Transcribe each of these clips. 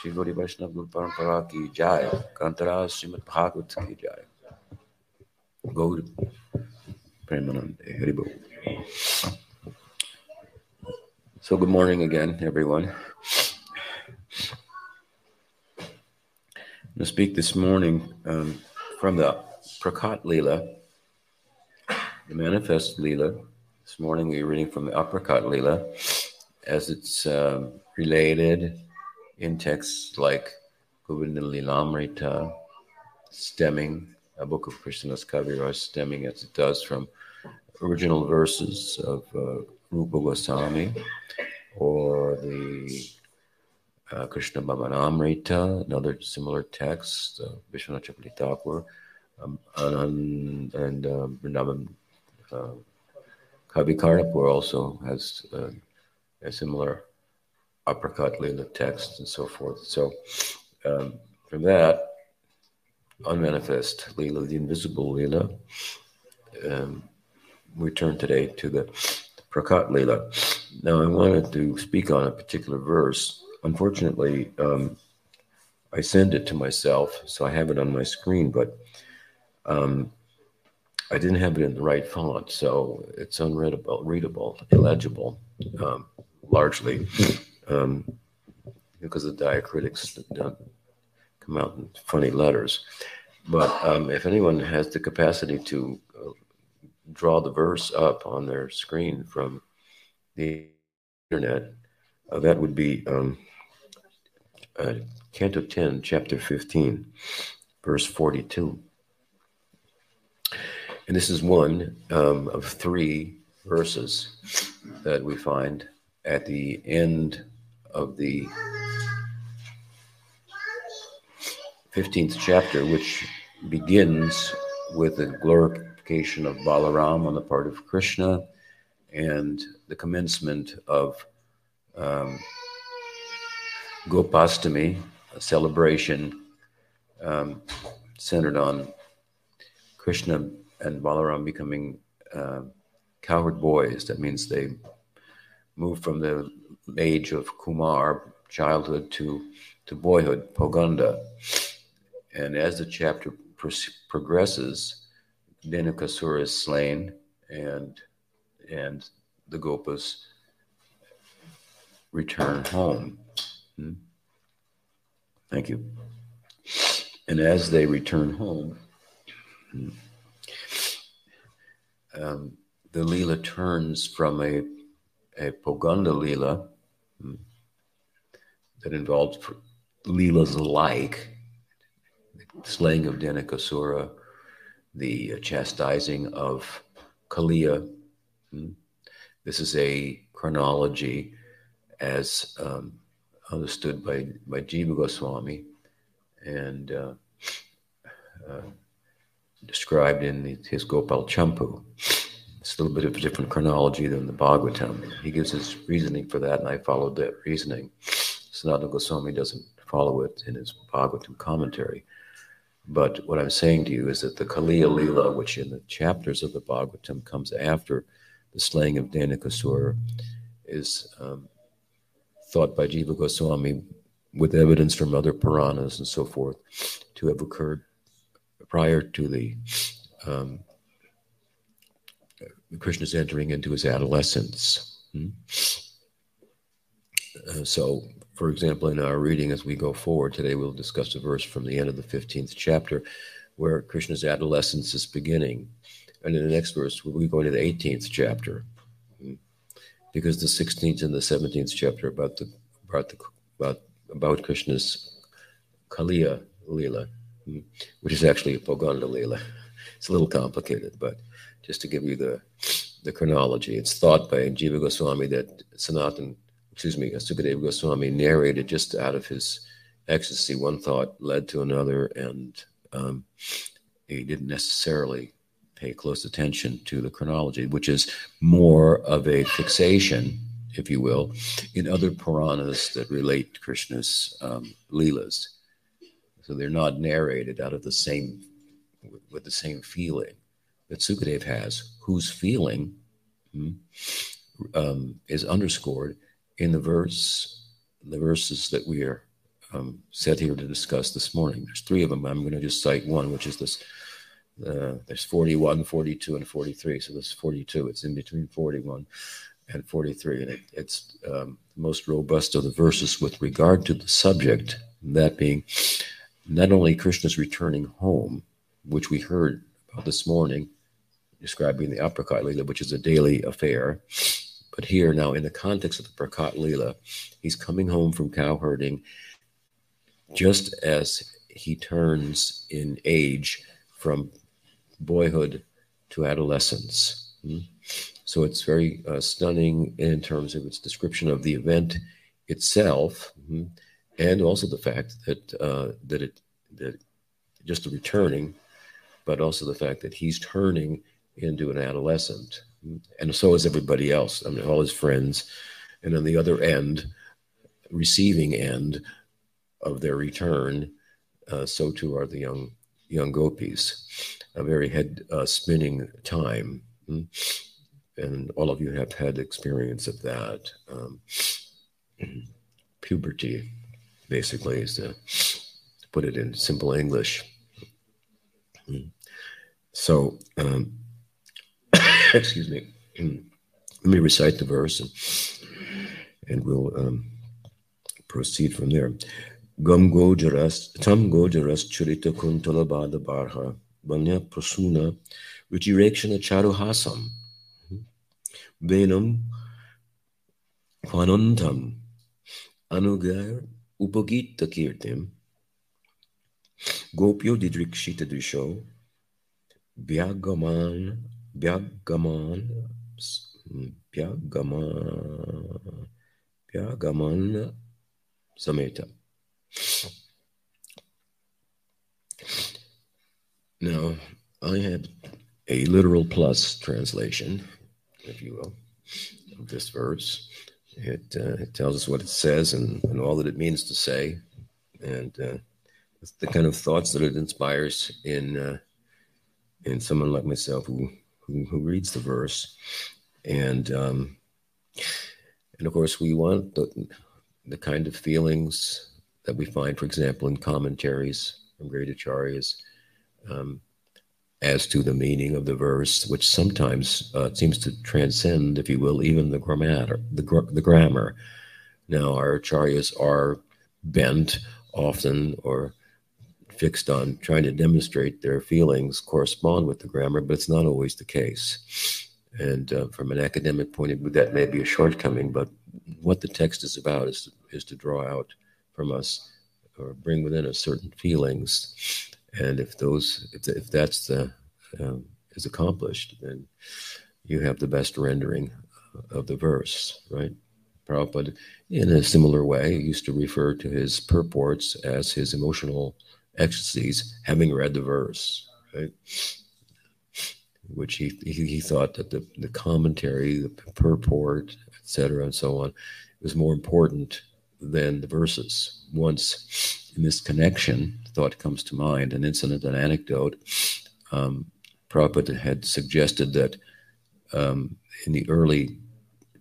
श्री गौरी वैष्णव गुरु परंपरा की जाय कांतरा श्रीमद भागवत की जाय गौर Premanande Haribo. So good morning again, everyone. I'm going to speak this morning um, from the Prakat Leela, the Manifest Leela. This morning we're reading from the Aprakat Leela as it's um, related in texts like Govinda Lilamrita, stemming, a book of Krishna's Kaviraj, stemming as it does from original verses of uh, Rupa Goswami or the uh, Krishna Bhavanamrita, another similar text, uh, Vishwanath Chakravarti Thakur, um, and, and uh, Vrindavan uh, Kavi also has uh, a similar Aprakat Lila text and so forth. So um, from that, unmanifest Lila, the invisible Lila, um, we turn today to the Prakat Lila. Now, I wanted to speak on a particular verse. Unfortunately, um, I send it to myself, so I have it on my screen, but um, I didn't have it in the right font, so it's unreadable, readable, illegible, um, largely um, because the diacritics come out in funny letters. But um, if anyone has the capacity to uh, draw the verse up on their screen from the internet, uh, that would be um, uh, Canto 10, Chapter 15, verse 42. And this is one um, of three verses that we find at the end of the 15th chapter, which begins with the glorification of Balaram on the part of Krishna and the commencement of um, Gopastami, a celebration um, centered on Krishna and Balaram becoming uh, cowherd boys. That means they move from the age of Kumar, childhood, to, to boyhood, Poganda. And as the chapter pro- progresses, Dhenukasura is slain, and and the Gopas return home. Hmm? Thank you. And as they return home, hmm, um, the Leela turns from a a Poganda Leela that involves Leelas like slaying of Dhenukasura, the chastising of Kaliya. Hmm. This is a chronology as um, understood by, by Jiva Goswami and uh, uh, described in his Gopal Champu. It's a little bit of a different chronology than the Bhagavatam. He gives his reasoning for that, and I followed that reasoning. Sanatana Goswami doesn't follow it in his Bhagavatam commentary. But what I'm saying to you is that the Kaliya Lila, which in the chapters of the Bhagavatam comes after the slaying of Dhenukasura, is um, thought by Jiva Goswami with evidence from other Puranas and so forth to have occurred prior to the um, Krishna's entering into his adolescence. Hmm? Uh, so, for example, in our reading as we go forward today, we'll discuss a verse from the end of the 15th chapter where Krishna's adolescence is beginning. And in the next verse, we'll be going to the 18th chapter. Hmm? Because the 16th and the 17th chapter about the about the about about Krishna's Kaliya Leela, hmm? which is actually a Poganda Leela. It's a little complicated, but just to give you the the chronology. It's thought by Jiva Goswami that Sanatan, excuse me, Sukadeva Goswami narrated just out of his ecstasy. One thought led to another, and um, he didn't necessarily pay close attention to the chronology, which is more of a fixation, if you will, in other Puranas that relate to Krishna's um, Leelas. So they're not narrated out of the same, with the same feeling that Sukadev has, whose feeling hmm, um, is underscored in the verse, the verses that we are um, set here to discuss this morning. There's three of them. I'm going to just cite one, which is this. Uh, there's 41, 42, and 43. So this 42. It's in between 41 and 43, and it, it's um, the most robust of the verses with regard to the subject. That being not only Krishna's returning home, which we heard about this morning, describing the aprakat lila, which is a daily affair. But here now, in the context of the Prakat Lila, he's coming home from cow herding just as he turns in age from boyhood to adolescence. Hmm? So it's very uh, stunning in terms of its description of the event itself, hmm? and also the fact that uh, that it that just the returning, but also the fact that he's turning into an adolescent, and so is everybody else. I mean, all his friends, and on the other end, receiving end, of their return, uh, so too are the young young gopis. A very head uh, spinning time, hmm? and all of you have had experience of that. Um, puberty, basically, is to, to, put it in simple English. Hmm? So, um, excuse me. Let me recite the verse, and, and we'll um, proceed from there. Gam Gojaras, Tam Gojaras Churita Kuntala Bada Barha, Banya Prasuna, Ruchirekshana Charuhasam, Venam Kwanantam, Anugar Upagita Kirtim, Gopyo Didrikshita Drisho, Byagaman, Sameta. Now, I have a literal plus translation, if you will, of this verse. It, uh, it tells us what it says and, and, all that it means to say, and uh, the kind of thoughts that it inspires in uh, in someone like myself who, who, who reads the verse, and um, and of course we want the the kind of feelings that we find, for example, in commentaries from great acharyas um, as to the meaning of the verse, which sometimes uh, seems to transcend, if you will, even the grammar. The, gr- the grammar. Now, our acharyas are bent often or fixed on trying to demonstrate their feelings correspond with the grammar, but it's not always the case. And uh, from an academic point of view, that may be a shortcoming, but what the text is about is, is to draw out from us or bring within us certain feelings. And if those, if, if that's the, um, is accomplished, then you have the best rendering of the verse, right? Prabhupada, in a similar way, used to refer to his purports as his emotional ecstasies, having read the verse, right? Which he, he, he thought that the, the commentary, the purport, etc., and so on, was more important than the verses. Once in this connection, thought comes to mind an incident, an anecdote. Um, Prabhupada had suggested that um, in the early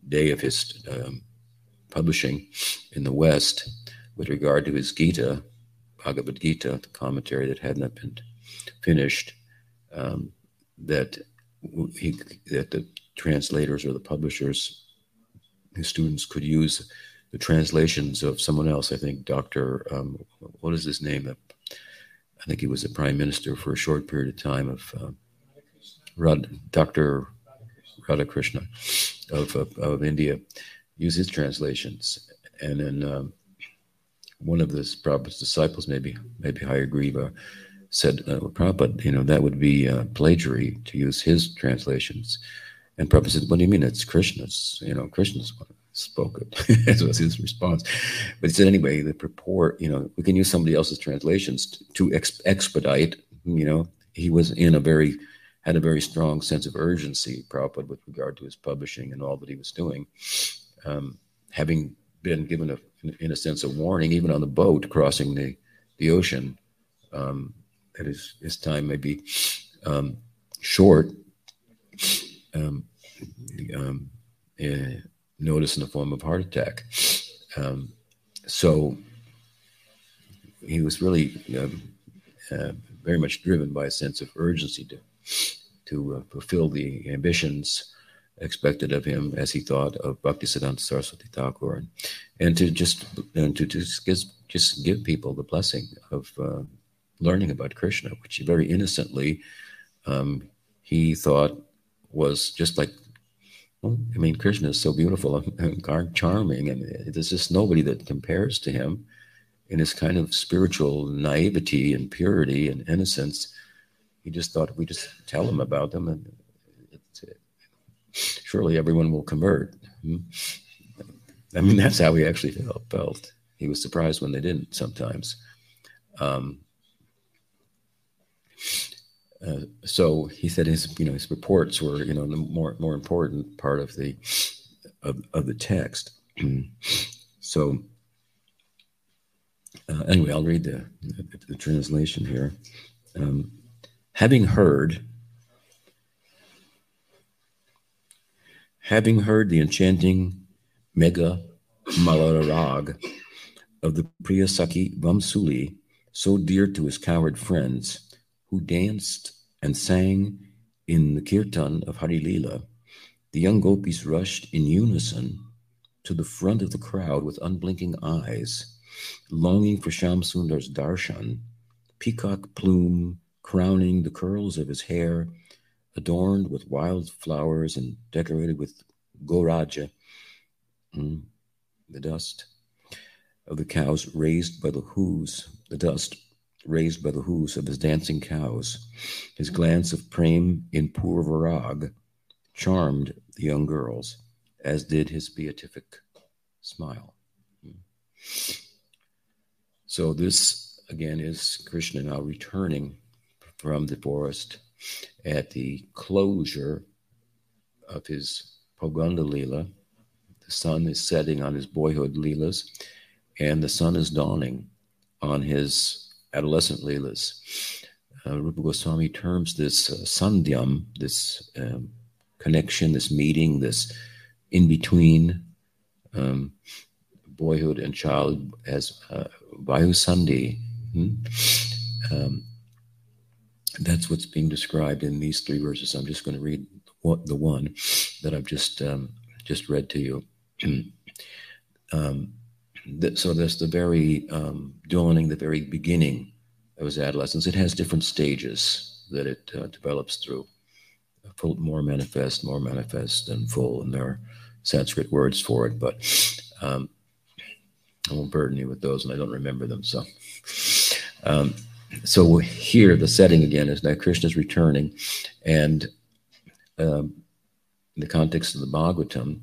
day of his um, publishing in the West, with regard to his Gita, Bhagavad Gita, the commentary that had not been finished, um, that he, that the translators or the publishers, his students could use the translations of someone else. I think Dr. Um, what is his name? I think he was a prime minister for a short period of time of uh, Rad, Dr. Radhakrishna of, of, of India. Use his translations, and then um, one of this Prabhupada's disciples, maybe maybe Hayagriva, said, uh, Prabhupada, you know, that would be uh, plagiary to use his translations. And Prabhupada said, What do you mean? It's Krishna's, you know, Krishna's spoke it. that was his response. But he said, anyway, the purport, you know, we can use somebody else's translations to, to ex- expedite. You know, he was in a very, had a very strong sense of urgency, Prabhupada, with regard to his publishing and all that he was doing. Um, having been given, a, in a sense, a warning, even on the boat crossing the, the ocean, um, that his, his time may be um, short. Um, eh, notice in the form of heart attack. Um, so he was really um, uh, very much driven by a sense of urgency to to uh, fulfill the ambitions expected of him, as he thought of Bhaktisiddhanta Saraswati Thakur, and, and to just and to just give, just give people the blessing of uh, learning about Krishna, which very innocently um, he thought was just like. I mean, Krishna is so beautiful and charming, and there's just nobody that compares to him in his kind of spiritual naivety and purity and innocence. He just thought we just tell him about them, and surely everyone will convert. Hmm? I mean, that's how he actually felt. He was surprised when they didn't sometimes. Um, uh, so he said his, you know, his reports were, you know, the more more important part of the of, of the text. so uh, anyway, I'll read the, the, the translation here. Um, having heard Having heard the enchanting Megha Malarag of the Priyasakhi Vamsuli, so dear to his coward friends, who danced and sang in the kirtan of Hari Lila, the young gopis rushed in unison to the front of the crowd with unblinking eyes, longing for Sham Sundar's darshan, peacock plume crowning the curls of his hair adorned with wild flowers and decorated with goraja, mm, the dust of the cows raised by the hooves, the dust raised by the hooves of his dancing cows. His glance of prem in purvarag charmed the young girls, as did his beatific smile. Mm. So this again is Krishna now returning from the forest at the closure of his Poganda Leela. The sun is setting on his boyhood Leelas, and the sun is dawning on his adolescent Leelas. Uh, Rupa Goswami terms this uh, sandhyam, this um, connection, this meeting, this in between um, boyhood and child as uh, Vayu Sandhi. Hmm? Um, that's what's being described in these three verses. I'm just going to read the one that I've just um, just read to you. Um, so that's the very um, dawning, the very beginning of his adolescence. It has different stages that it uh, develops through. Full, more manifest, more manifest, and full, and there are Sanskrit words for it, but um, I won't burden you with those, and I don't remember them. So, um, so here the setting again is now Krishna is returning, and um, in the context of the Bhagavatam,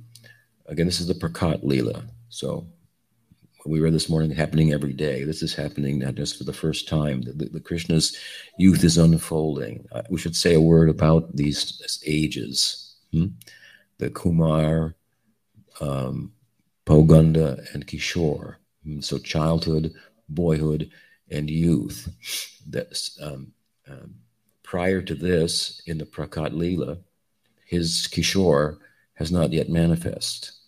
again this is the Prakat Leela. So we read this morning happening every day. This is happening not just for the first time. The, the, the Krishna's youth is unfolding. Uh, we should say a word about these ages. Hmm? The Kumar, um, Poganda, and Kishore. Hmm? So childhood, boyhood, and youth. That um, um, prior to this, in the Prakat Leela, his Kishore has not yet manifest.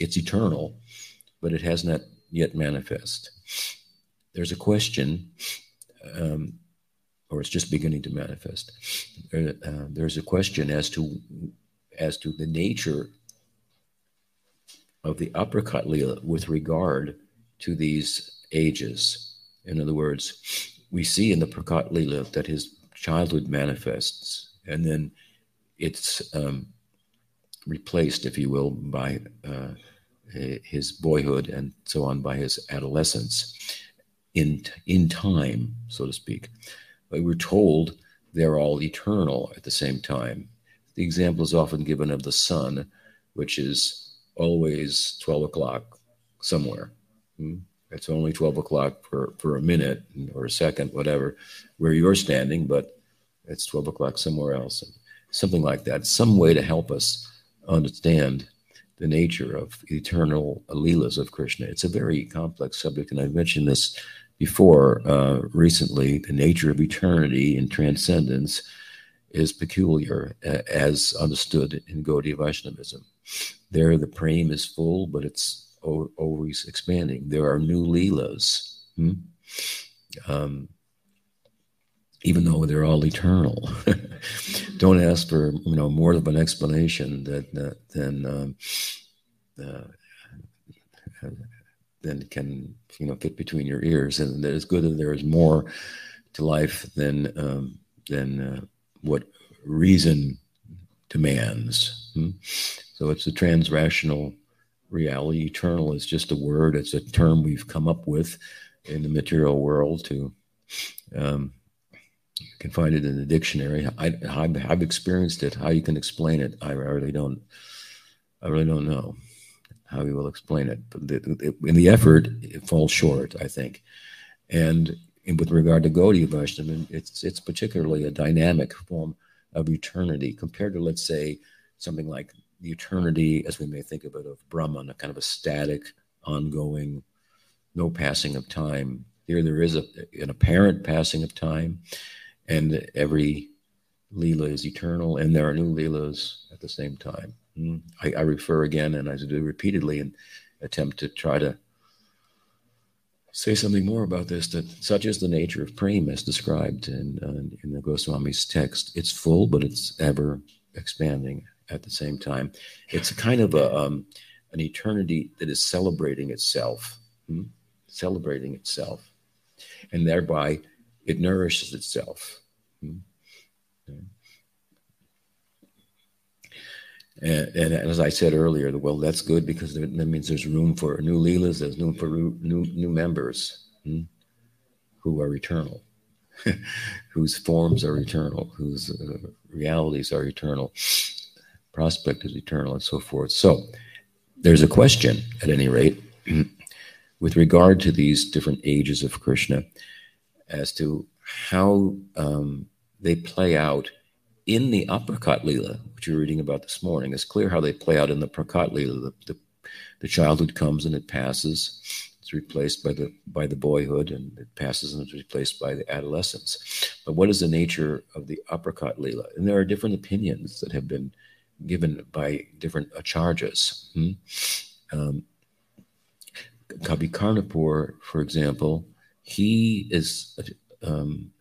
It's eternal, but it has not yet manifest. There's a question, um, or it's just beginning to manifest. Uh, there's a question as to as to the nature of the Aprakat Leela with regard to these ages. In other words, we see in the Prakat Lila that his childhood manifests, and then it's um, replaced, if you will, by uh, his boyhood and so on by his adolescence in, in time, so to speak. But we're told they're all eternal at the same time. The example is often given of the sun, which is always 12 o'clock somewhere. Hmm? It's only 12 o'clock for, for a minute or a second, whatever, where you're standing, but it's 12 o'clock somewhere else. Something like that. Some way to help us understand the nature of eternal Leelas of Krishna. It's a very complex subject, and I've mentioned this before uh, recently. The nature of eternity and transcendence is peculiar, uh, as understood in Gaudiya Vaishnavism. There, the prem is full, but it's always expanding. There are new leelas. Hmm? Um, even though they're all eternal, don't ask for you know more of an explanation that, that than um, uh, than can you know fit between your ears, and that it's good that there is more to life than um, than uh, what reason demands. Hmm? So it's a transrational reality. Eternal is just a word, it's a term we've come up with in the material world to. Um, you can find it in the dictionary. I, have experienced it. How you can explain it, I really don't. I really don't know how you will explain it. But the, in the effort, it falls short, I think. And with regard to Gaudiya Vaishnava, it's it's particularly a dynamic form of eternity compared to, let's say, something like the eternity, as we may think of it, of Brahman, a kind of a static, ongoing, no passing of time. Here, there is a, an apparent passing of time, and every lila is eternal, and there are new lilas at the same time. Hmm. I, I refer again, and I do repeatedly, and attempt to try to say something more about this that such is the nature of prema as described in, uh, in the Goswami's text. It's full, but it's ever expanding at the same time. It's a kind of a, um, an eternity that is celebrating itself, hmm? celebrating itself, and thereby it nourishes itself. Hmm? And, and, as I said earlier, well, that's good because that means there's room for new leelas, there's room for new new members hmm, who are eternal, whose forms are eternal, whose uh, realities are eternal, prospect is eternal, and so forth. So there's a question, at any rate, with regard to these different ages of Krishna, as to how um, they play out in the aprakat lila, which you're reading about this morning, it's clear how they play out in the prakat lila. The, the, the, childhood comes and it passes. It's replaced by the by the boyhood, and it passes and it's replaced by the adolescence. But what is the nature of the aprakat lila? And there are different opinions that have been given by different acharyas. Hmm? Um, Karnapur, for example, he is um,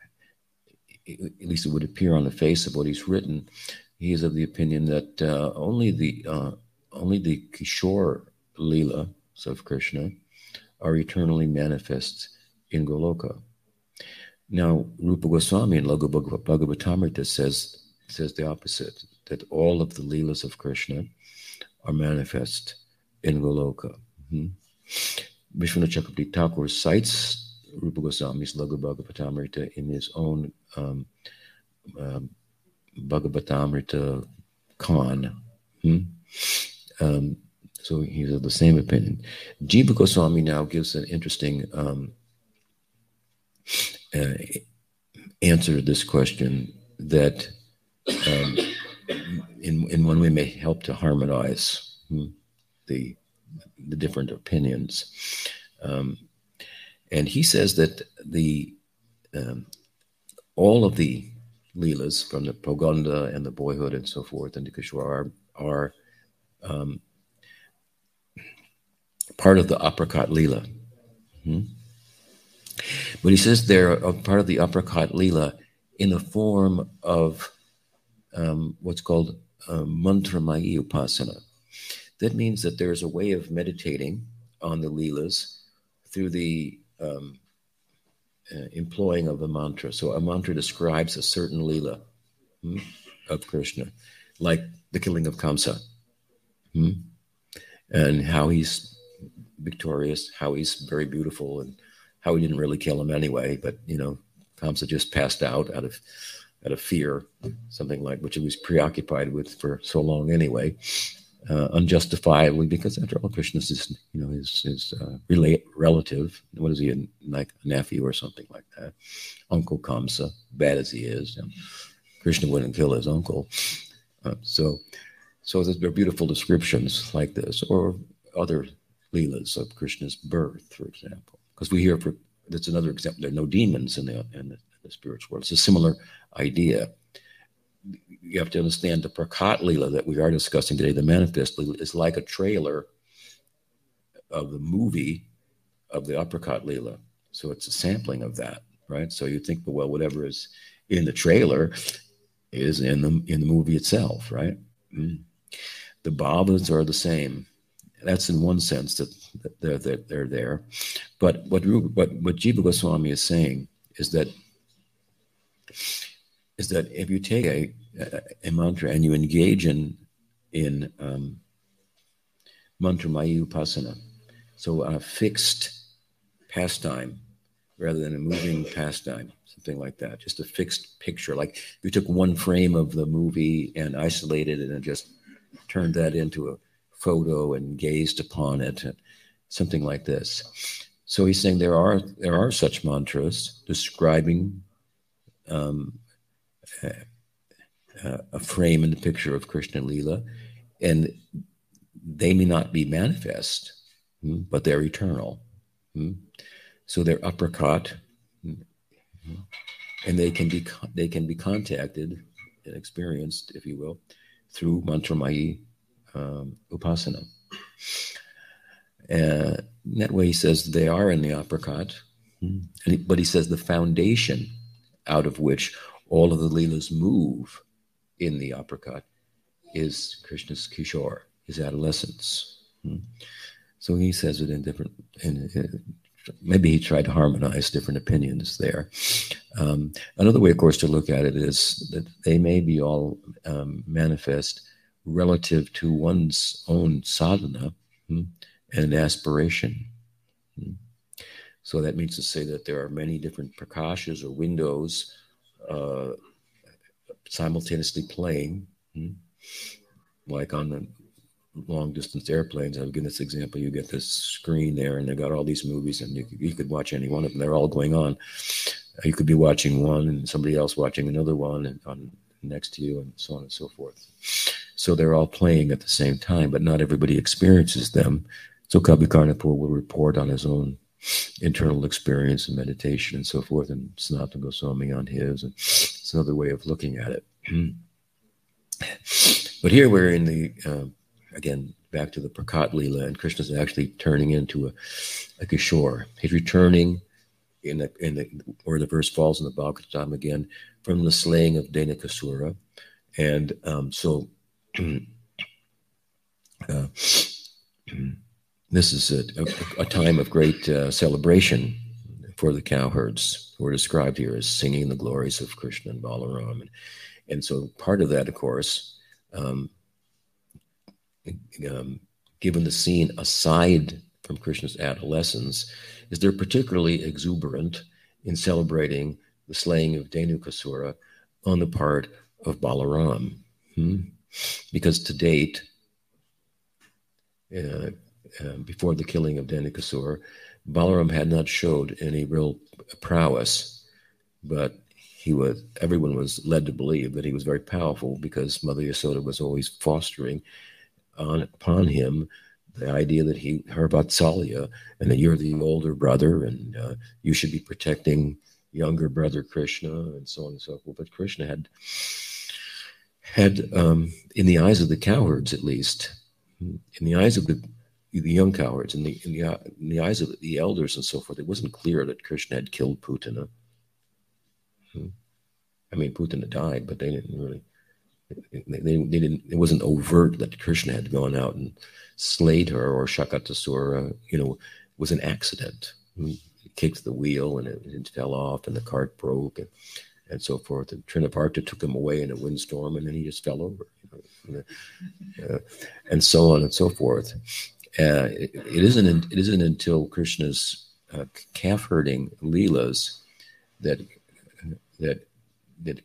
at least it would appear on the face of what he's written, he is of the opinion that uh, only the uh, only the Kishore Leela of Krishna are eternally manifest in Goloka. Now, Rupa Goswami in Laghu Bhagavatamrita says says the opposite that all of the Leelas of Krishna are manifest in Goloka. Mm-hmm. Vishwanath Chakravarti Thakur cites Rupa Goswami's Laghu Bhagavatamrita in his own um, um, Bhagavatamrita Kana. Hmm? Um, so he's of the same opinion. Jiva Goswami now gives an interesting um, uh, answer to this question that um, in, in one way may help to harmonize hmm, the, the different opinions. Um, and he says that the um, all of the leelas from the Prauganda and the boyhood and so forth and the Kishore are, um, part of the aprakat leela. Hmm? But he says they're a part of the aprakat leela in the form of um, what's called uh, mantramayi upasana. That means that there's a way of meditating on the leelas through the um, uh, employing of a mantra. So a mantra describes a certain lila hmm, of Krishna, like the killing of Kamsa, hmm, and how he's victorious, how he's very beautiful, and how he didn't really kill him anyway. But you know, Kamsa just passed out out of out of fear, something like which he was preoccupied with for so long anyway uh, unjustifiably because after all, Krishna is you know his his uh, relate relative. What is he like a nephew or something like that? Uncle Kamsa, bad as he is, you know, Krishna wouldn't kill his uncle. Uh, so, so there are beautiful descriptions like this, or other leelas of Krishna's birth, for example. Because we hear for that's another example. There are no demons in the in the, in the spiritual world. It's a similar idea you have to understand the Prakat Lila that we are discussing today, the Manifest is like a trailer of the movie of the Aprakat Lila. So it's a sampling of that, right? So you think, well, whatever is in the trailer is in the in the movie itself, right? Mm. The bhavas are the same. That's in one sense that, that they're, that they're there. But what, what, what Jiva Goswami is saying is that is that if you take a, a, mantra and you engage in in um, mantra mayi upasana, so a fixed pastime rather than a moving pastime, something like that, just a fixed picture. Like you took one frame of the movie and isolated it and just turned that into a photo and gazed upon it, and something like this. So he's saying there are there are such mantras describing um, a, a frame in the picture of Krishna Lila, and they may not be manifest, hmm, but they're eternal. Hmm. So they're aprakat, hmm, and they can be they can be contacted and experienced, if you will, through mantramayi um, upasana. Uh, that way, he says they are in the he, but he says the foundation out of which all of the leelas move in the aprakat is Krishna's kishore, his adolescence. So he says it in different, in, in, maybe he tried to harmonize different opinions there. Um, another way, of course, to look at it is that they may be all um, manifest relative to one's own sadhana hmm, and aspiration. Hmm. So that means to say that there are many different prakashas or windows uh, simultaneously playing, hmm, like on the long distance airplanes. I'll give this example. You get this screen there, and they've got all these movies, and you, you could watch any one of them. They're all going on. You could be watching one, and somebody else watching another one, and on next to you, and so on and so forth. So they're all playing at the same time, but not everybody experiences them. So Kavi Karnapur will report on his own internal experience and meditation and so forth, and Sanatana Goswami on his. And it's another way of looking at it. but here we're in the, uh, again, back to the Prakat Lila, and Krishna's actually turning into a, a Kishore. He's returning in the, in the, where the verse falls in the Bhagavatam again, from the slaying of Dhenukasura. And um, so uh, this is a, a, a, time of great uh, celebration for the cowherds who are described here as singing the glories of Krishna and Balaram. And, and so part of that, of course, um, um, given the scene aside from Krishna's adolescence, is they're particularly exuberant in celebrating the slaying of Dhenukasura on the part of Balaram. Hmm? Because to date, uh, uh, before the killing of Dhenukasura, Balaram had not showed any real prowess, but he was everyone was led to believe that he was very powerful because Mother Yasoda was always fostering on upon him the idea that he her Vatsalya and that you're the older brother and uh, you should be protecting younger brother Krishna and so on and so forth. But Krishna had had um, in the eyes of the cowherds at least, in the eyes of the the young cowards, in the in the, in the eyes of the elders and so forth, it wasn't clear that Krishna had killed Putana. Hmm. I mean, Putana died, but they didn't really. They, they, they, didn't. It wasn't overt that Krishna had gone out and slayed her, or Shakatasura. You know, was an accident. He kicked the wheel and it, it fell off, and the cart broke, and and so forth. And Trinavarta took him away in a windstorm, and then he just fell over, you know, uh, and so on and so forth. Uh, it, isn't. It isn't until Krishna's uh, calf herding leelas that that that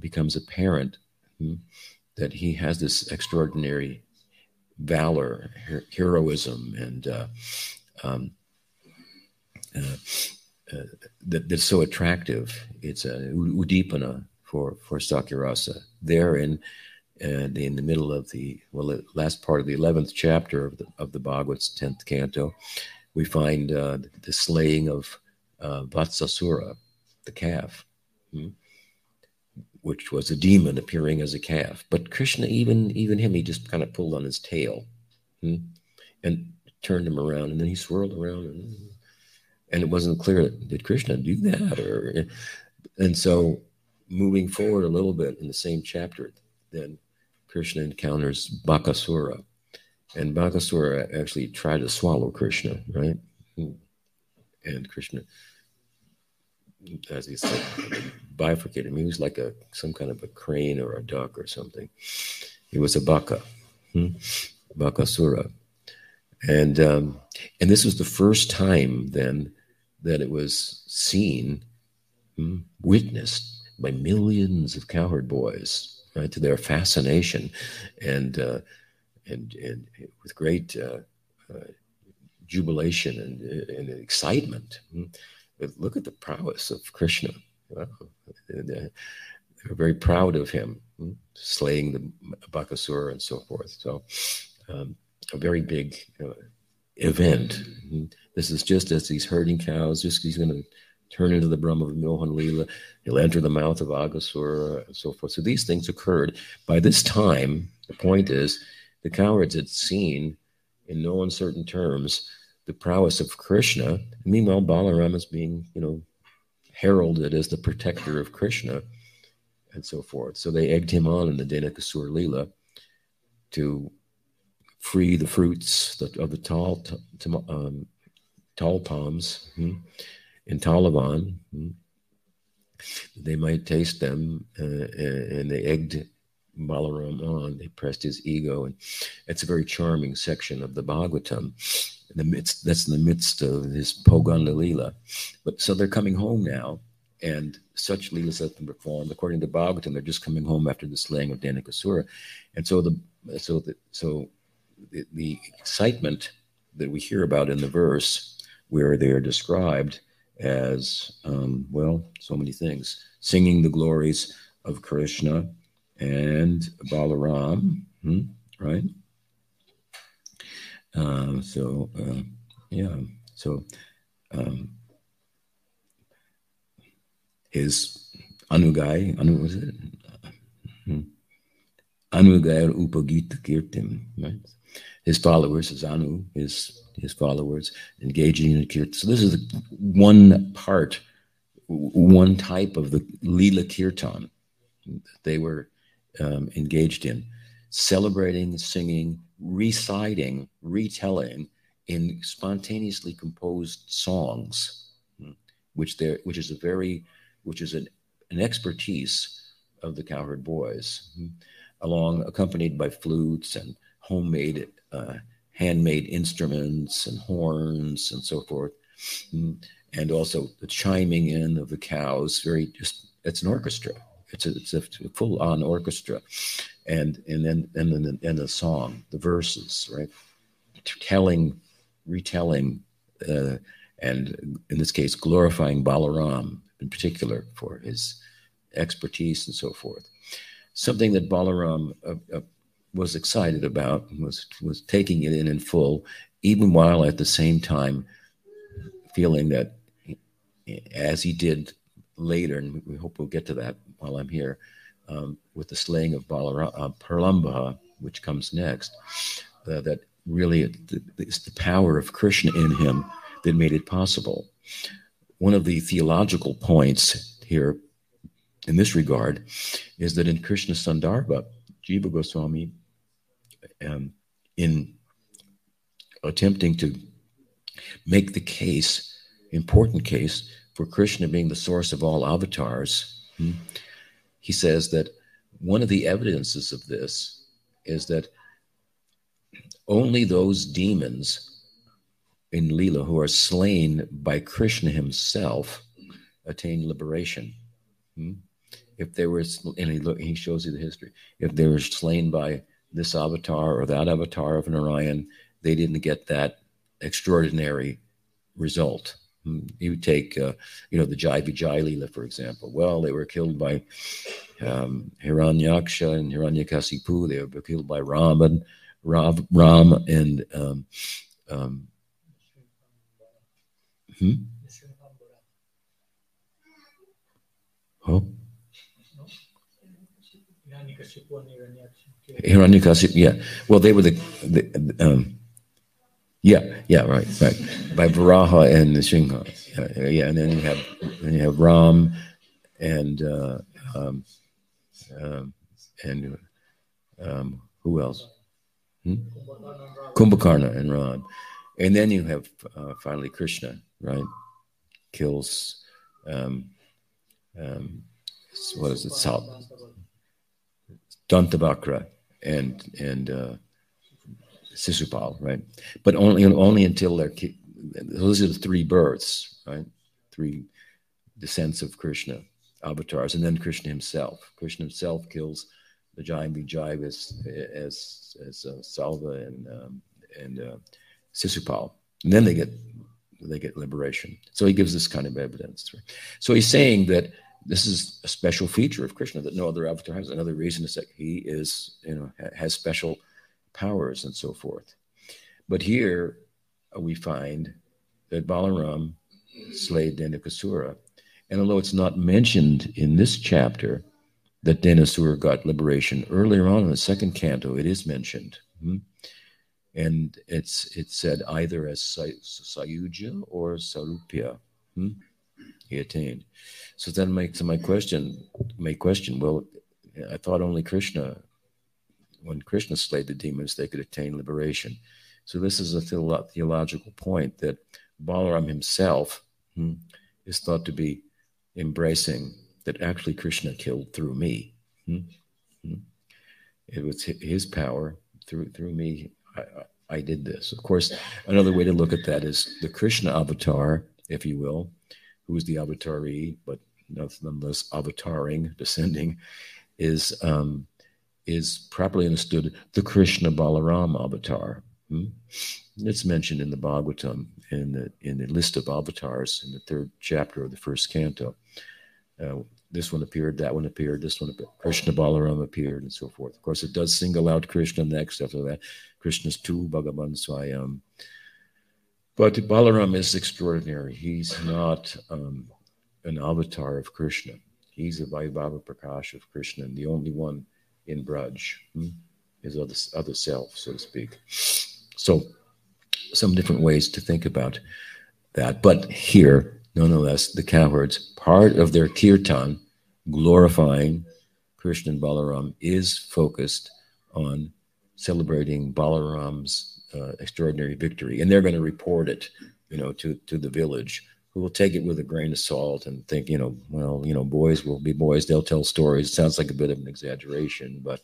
becomes apparent hmm, that he has this extraordinary valor, her- heroism, and uh, um, uh, uh, that, that's so attractive. It's a uddipana for for Sakhyarasa. There in and in the middle of the well, last part of the eleventh chapter of the of the Bhagavad's tenth canto, we find uh, the slaying of uh, Vatsasura, the calf, hmm, which was a demon appearing as a calf. But Krishna, even even him, he just kind of pulled on his tail, hmm, and turned him around, and then he swirled around and and it wasn't clear did Krishna do that or and so moving forward a little bit in the same chapter, then Krishna encounters Bakasura. And Bakasura actually tried to swallow Krishna, right? And Krishna, as he said, bifurcated him. He was like a some kind of a crane or a duck or something. He was a baka, hmm? Bakasura. And um, and this was the first time then that it was seen, hmm, witnessed by millions of cowherd boys, right, to their fascination and, uh, and, and with great uh, uh, jubilation and, and excitement. But look at the prowess of Krishna. Wow. They were very proud of him, hmm, slaying the Bakasura and so forth. So, um, a very big uh, event. Hmm. This is just as he's herding cows, just he's going to turn into the Brahma of Mohan Lila. He'll enter the mouth of Aghasura and so forth. So these things occurred. By this time, the point is, the cowards had seen, in no uncertain terms, the prowess of Krishna. Meanwhile, Balaram is being, you know, heralded as the protector of Krishna and so forth. So they egged him on in the Dhenukasura Lila to free the fruits of the tall, um, tall palms. Hmm? In Talavan. Hmm, they might taste them, uh, and they egged Balaram on. They pressed his ego, and it's a very charming section of the Bhagavatam. In the midst, that's in the midst of this Poganda Lila. But so they're coming home now, and such leelas have been performed. According to Bhagavatam, they're just coming home after the slaying of Dhenukasura, and so the so the so the, the excitement that we hear about in the verse, where they are described as um, well, so many things. Singing the glories of Krishna and Balaram, hmm, right? Um, so, uh, yeah, so um, his Anugai, Anu was it? Hmm. Anugai Upagita Kirtim, right? His followers, his Anu, his his followers, engaging in kirtan. So this is one part, one type of the lila kirtan that they were um, engaged in, celebrating, singing, reciting, retelling in spontaneously composed songs, which there, which is a very, which is an, an expertise of the cowherd boys, along accompanied by flutes and homemade uh, handmade instruments and horns and so forth. Mm, and also the chiming in of the cows, very just, it's an orchestra. It's a, it's a full on orchestra. And, and then, and then, and the song, the verses, right? Telling, retelling, uh, and in this case, glorifying Balaram in particular for his expertise and so forth. Something that Balaram uh, uh, was excited about, was was taking it in in full, even while at the same time feeling that, as he did later, and we hope we'll get to that while I'm here, um, with the slaying of Balara, uh, Pralamba, which comes next, uh, that really it's the power of Krishna in him that made it possible. One of the theological points here in this regard is that in Krishna Sandarbha, Jiva Goswami um, in attempting to make the case, important case, for Krishna being the source of all avatars, hmm, he says that one of the evidences of this is that only those demons in Leela who are slain by Krishna himself attain liberation. Hmm? If they were, and he, he shows you the history, if they were slain by this avatar or that avatar of Narayan, they didn't get that extraordinary result. Hmm, you take, uh, you know, the Jai Vijay Leela, for example. Well, they were killed by um, Hiranyaksha and Hiranyakasipu. They were killed by Ram, Ram and um, um, hmm? Oh. Hiranyakashipu, yeah. Well, they were the, the um, Yeah, yeah, right, right. By Varaha and Nrsimha. Yeah, yeah, and then you have then you have Ram and uh, um, um, and um, who else? Hmm? Kumbhakarna and Ram, and then you have uh, finally Krishna, right? Kills. Um, um, what is it? Sal- Dantabakra and and uh, Sisupal, right? But only only until they're those are the three births, right? Three descents of Krishna avatars, and then Krishna himself. Krishna himself kills the giant Vijay as as, as uh, Salva and um, and uh, Sisupal, and then they get they get liberation. So he gives this kind of evidence. So he's saying that this is a special feature of Krishna that no other avatar has. Another reason is that he is you know has special powers and so forth. But here uh, we find that Balaram slayed Dhenukasura. And although it's not mentioned in this chapter that Dhenasura got liberation, earlier on in the second canto, it is mentioned. Hmm? And it's it's said either as Sayuja or Sarupya. He attained. So then my, my question, my question, well, I thought only Krishna when Krishna slayed the demons, they could attain liberation. So this is a theological point that Balaram himself hmm, is thought to be embracing that actually Krishna killed through me. Hmm, hmm. It was his power through through me. I, I did this. Of course, another way to look at that is the Krishna avatar, if you will, who is the avatari, but nonetheless avataring, descending, is um, is properly understood the Krishna Balaram avatar. Hmm? It's mentioned in the Bhagavatam in the in the list of avatars in the third chapter of the first canto. Uh, this one appeared, that one appeared, this one appeared, Krishna Balaram appeared, and so forth. Of course, it does single out Krishna next after that. Krishna's two, Bhagavan Swayam. But Balaram is extraordinary. He's not um, an avatar of Krishna. He's a Vaibhava Prakash of Krishna, and the only one in Braj, hmm? his other, other self, so to speak. So, some different ways to think about that. But here, nonetheless, the cowherds, part of their kirtan, glorifying Krishna and Balaram, is focused on celebrating Balaram's uh, extraordinary victory. And they're going to report it, you know, to, to the village who will take it with a grain of salt and think, you know, well, you know, boys will be boys. They'll tell stories. It sounds like a bit of an exaggeration, but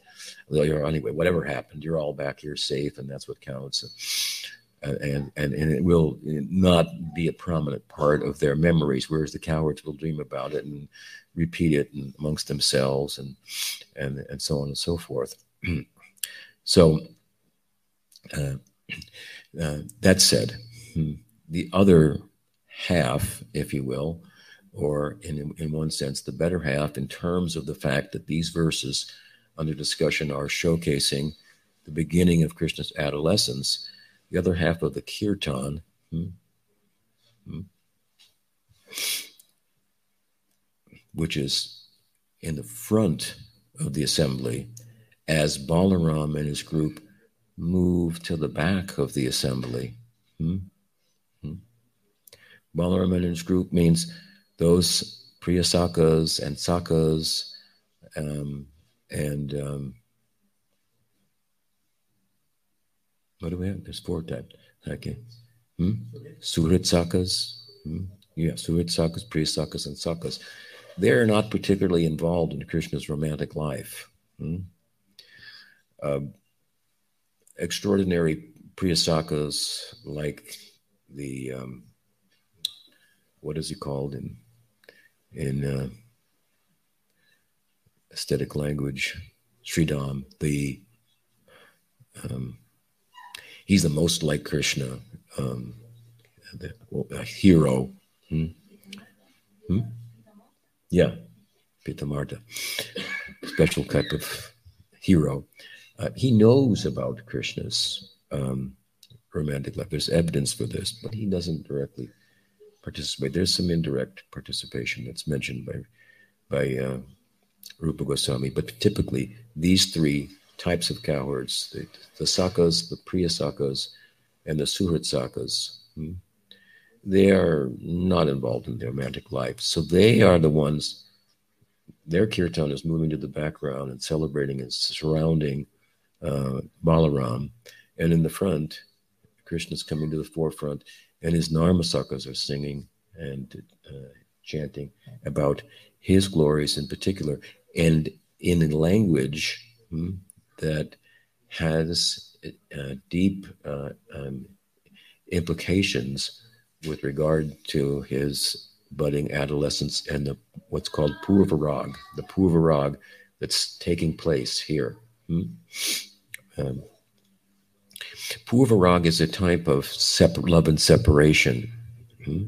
anyway, whatever happened, you're all back here safe, and that's what counts. And, and and and it will not be a prominent part of their memories, whereas the cowards will dream about it and repeat it amongst themselves, and and and so on and so forth. so, uh, uh, that said, hmm, the other half, if you will, or in, in one sense, the better half, in terms of the fact that these verses under discussion are showcasing the beginning of Krishna's adolescence. The other half of the kirtan, hmm, hmm, which is in the front of the assembly, as Balaram and his group move to the back of the assembly. Hmm, Balaraman's group means those Priya Sakas and Sakas um, and um, what do we have? There's four types. Okay. Hmm? Suhrit Sakas. Hmm? Yeah, Suhrit Sakas, priyasakas and Sakas. They're not particularly involved in Krishna's romantic life. Hmm? Uh, extraordinary Priya Sakas like the um, what is he called in in uh, aesthetic language? Sridham, the um, he's the most like Krishna, um, the, well, a hero. Hmm? Hmm? Yeah, Pithamarda, special type of hero. Uh, he knows about Krishna's um, romantic life. There's evidence for this, but he doesn't directly participate. There's some indirect participation that's mentioned by by uh, Rupa Goswami, but typically these three types of cowherds, the, the sakas, the priya sakas, and the Suhritsakas. Hmm? They are not involved in the romantic life. So they are the ones, their kirtan is moving to the background and celebrating and surrounding uh, Balaram. And in the front, Krishna is coming to the forefront, and his Narmasakas are singing and uh, chanting about his glories in particular, and in a language hmm, that has uh, deep uh, um, implications with regard to his budding adolescence and the, what's called purvarag, the purvarag that's taking place here. Hmm? Um, purvarag is a type of love and separation. Hmm?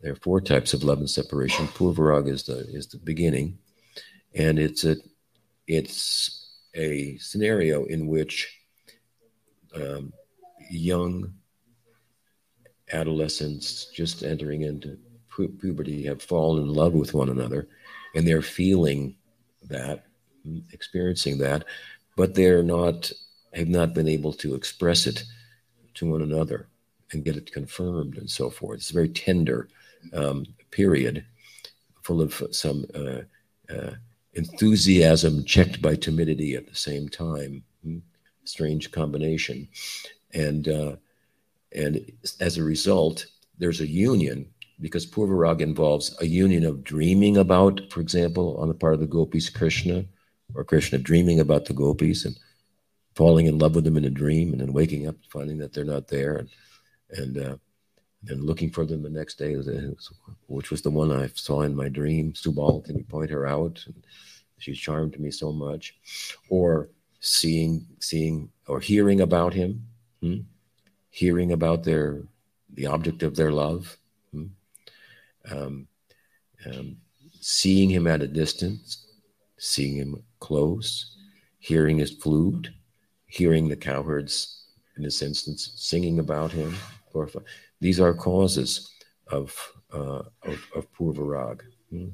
There are four types of love and separation. Purvarag is the is the beginning, and it's a it's a scenario in which um, young adolescents just entering into pu- puberty have fallen in love with one another, and they're feeling that, experiencing that, but they're not have not been able to express it to one another and get it confirmed and so forth. It's a very tender um, period, full of some uh, uh, enthusiasm checked by timidity at the same time. Hmm? Strange combination, and uh, and as a result, there's a union because Purvarag involves a union of dreaming about, for example, on the part of the gopis, Krishna, or Krishna dreaming about the gopis and falling in love with them in a dream, and then waking up finding that they're not there, and and uh, and looking for them the next day, which was the one I saw in my dream. Subal, can you point her out? And she charmed me so much. Or seeing, seeing, or hearing about him, hmm? hearing about their the object of their love, hmm? um, um, seeing him at a distance, seeing him close, hearing his flute, hearing the cowherds, in this instance, singing about him. These are causes of uh, of, of purvarag. Hmm?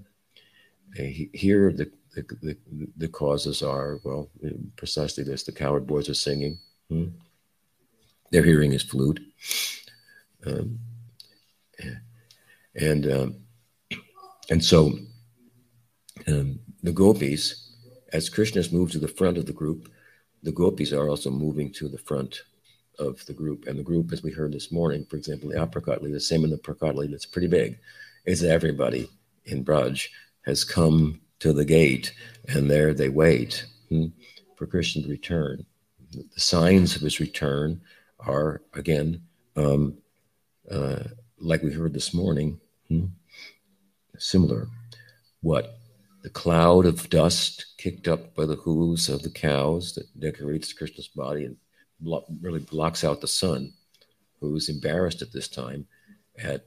Here, the, the, the, the, causes are well, precisely this: the cowherd boys are singing. Hmm? They're hearing his flute, um, and um, and so um, the gopis, as Krishna's moved to the front of the group, the gopis are also moving to the front of the group. And the group, as we heard this morning, for example, the aprakat the same in the aprakat that's pretty big, is everybody in Braj has come to the gate and there they wait hmm, for Krishna's return. The signs of his return are, again, um, uh, like we heard this morning, hmm, similar. What? The cloud of dust kicked up by the hooves of the cows that decorates Krishna's body and blo- really blocks out the sun, who's embarrassed at this time at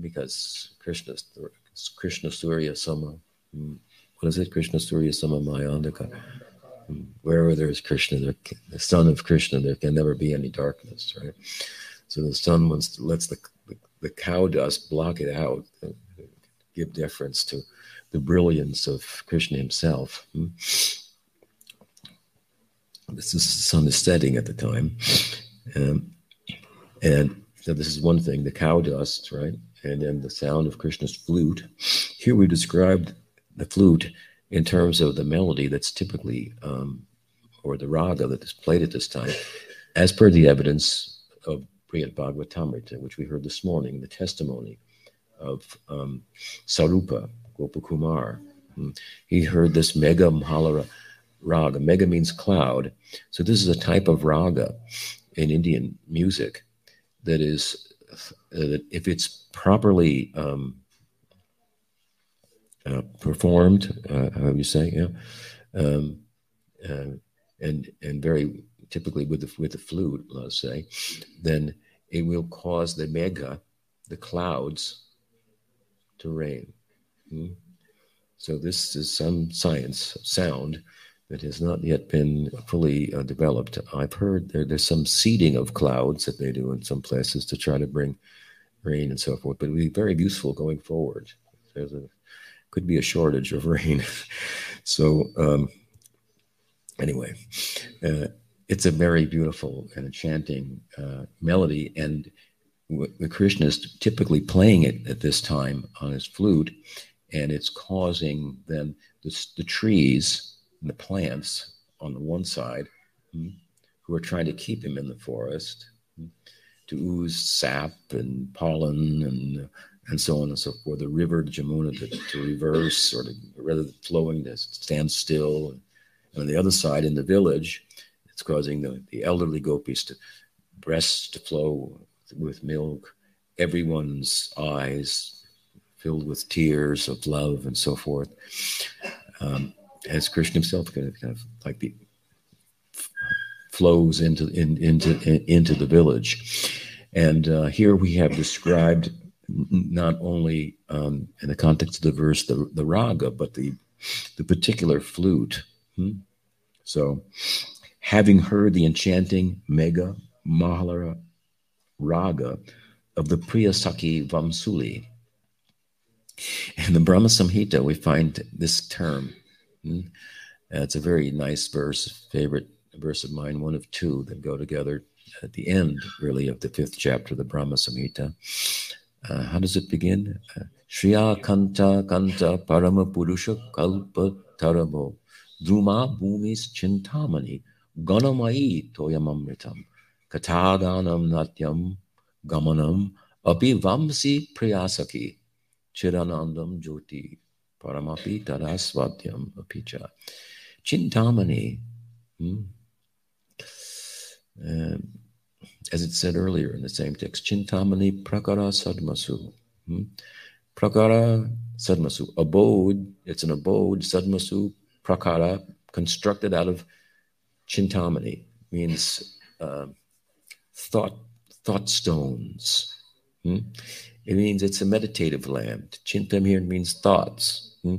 because Krishna Krishna Surya Sama hmm, what is it? Krishna Surya Sama Mayandaka. Hmm, wherever there's Krishna there, the sun of Krishna there can never be any darkness right? So the sun wants to, lets the, the, the cow dust block it out uh, give deference to the brilliance of Krishna himself. Hmm? This is the sun is setting at the time, um, and so this is one thing: the cow dust, right, and then the sound of Krishna's flute. Here we described the flute in terms of the melody that's typically, um, or the raga that is played at this time, as per the evidence of Brihad Bhagavatamrita, which we heard this morning, the testimony of um, Sarupa, Gopakumar. Hmm. He heard this Mega Mahalara raga. Mega means cloud. So this is a type of raga in Indian music that is, uh, if it's properly um, uh, performed, uh, how you say, yeah, um, uh, and and very typically with the with the flute, let's say, then it will cause the mega, the clouds, to rain. Hmm? So this is some science sound that has not yet been fully uh, developed. I've heard there, there's some seeding of clouds that they do in some places to try to bring rain and so forth, but it would be very useful going forward. There's a could be a shortage of rain. so um, anyway, uh, it's a very beautiful and enchanting uh, melody. And w- Krishna is typically playing it at this time on his flute, and it's causing then the, the trees and the plants on the one side hmm, who are trying to keep him in the forest hmm, to ooze sap and pollen and and so on and so forth. The river Jamuna to, to reverse or to rather than flowing to stand still. And on the other side, in the village, it's causing the, the elderly gopis to breasts to flow with milk, everyone's eyes filled with tears of love and so forth. Um, as Krishna himself kind of, kind of like the flows into in, into in, into the village, and uh, here we have described not only um, in the context of the verse the, the raga, but the the particular flute. Hmm? So, having heard the enchanting mega mahalara raga of the Priyasaki Vamsuli, in the Brahma Samhita we find this term. Hmm? Uh, it's a very nice verse, favorite verse of mine, one of two that go together at the end, really, of the fifth chapter of the Brahma Samhita. Uh, how does it begin? Uh, Shriya Kanta Kanta Parama Purusha Kalpa Taramo Druma Bhumis Chintamani Ganamai Toyamamritam Kataganam Natyam Gamanam Api Vamsi Priyasaki Chiranandam Jyoti Paramapi Tarasvatyam Apicha Chintamani hmm? uh, as it said earlier in the same text, Chintamani Prakara Sadmasu. Hmm? Prakara Sadmasu. Abode, it's an abode, Sadmasu, Prakara, constructed out of Chintamani, means uh, thought, thought stones. Hmm? It means it's a meditative land. Chintam here means thoughts hmm?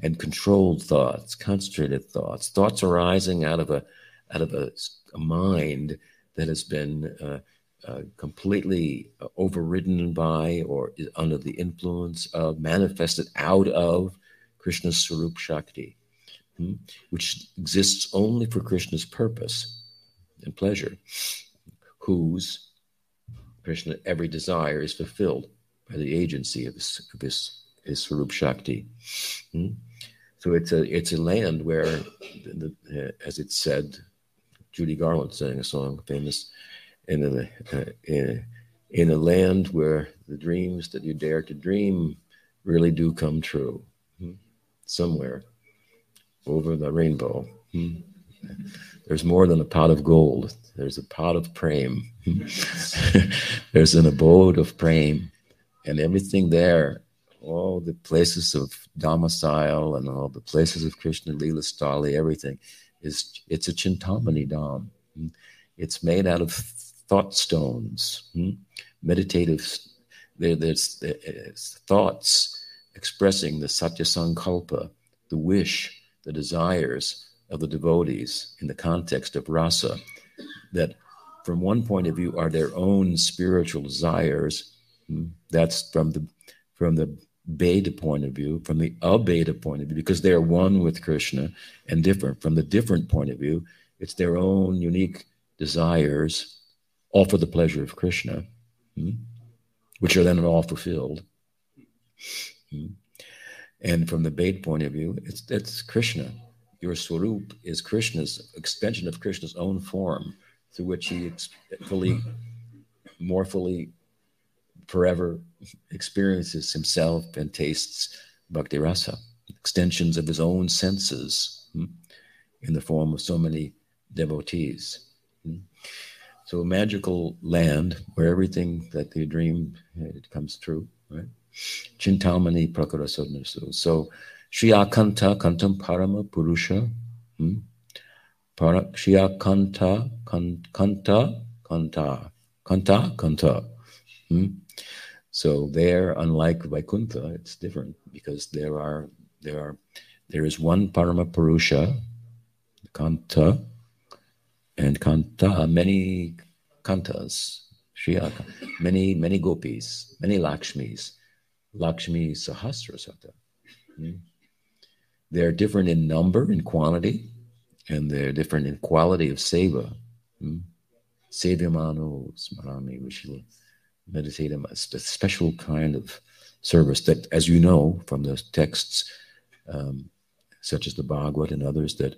and controlled thoughts, concentrated thoughts, thoughts arising out of a out of a, a mind that has been uh, uh, completely uh, overridden by or under the influence of, manifested out of Krishna's Swarup Shakti, hmm, which exists only for Krishna's purpose and pleasure, whose Krishna every desire is fulfilled the agency of his, of his, his Swarup Shakti. Hmm? So it's a it's a land where, the, the, uh, as it's said Judy Garland sang a song famous in a, uh, in, in a land where the dreams that you dare to dream really do come true. Hmm? Somewhere over the rainbow. Hmm? There's more than a pot of gold. There's a pot of prem. There's an abode of prem, and everything there, all the places of domicile and all the places of Krishna Lila Stali, everything is it's a Chintamani Dham. It's made out of thought stones, hmm? meditative. There, there's, there's thoughts expressing the Satya Sankalpa, the wish, the desires of the devotees in the context of rasa, that from one point of view are their own spiritual desires. That's from the from the bheda point of view, from the abheda point of view, because they are one with Krishna and different. From the different point of view, it's their own unique desires, all for the pleasure of Krishna, hmm, which are then all fulfilled. Hmm. And from the bheda point of view, it's it's Krishna. Your swarup is Krishna's extension of Krishna's own form, through which he fully, more fully forever experiences himself and tastes bhakti rasa, extensions of his own senses hmm, in the form of so many devotees. Hmm. So a magical land where everything that they dream it comes true, right? Chintamani prakara So Shriya Kantam Parama Purusha. Hmm? Para, Akanta, Kanta Kanta Kanta Kanta Kanta. Hmm? So there, unlike Vaikuntha, it's different because there are there are there is one Parama Purusha, Kanta, and Kanta, many Kantas, Shriyaka, many many gopis, many Lakshmis, Lakshmi Sahasrasata. Hmm? They're different in number, in quantity, and they're different in quality of seva. Hmm? Sevyamano Smarami, should meditate a special kind of service that, as you know from the texts, um, such as the Bhagavad and others, that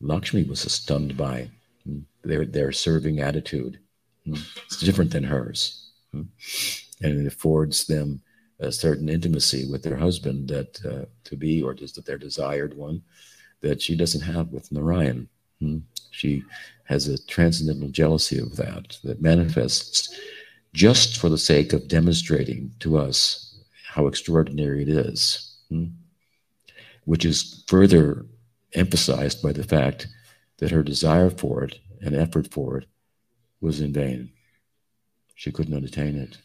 Lakshmi was stunned by hmm, their, their serving attitude. Hmm? It's different than hers. Hmm? And it affords them a certain intimacy with their husband that uh, to be, or just their desired one, that she doesn't have with Narayan. She has a transcendental jealousy of that, that manifests just for the sake of demonstrating to us how extraordinary it is, which is further emphasized by the fact that her desire for it and effort for it was in vain. She couldn't attain it.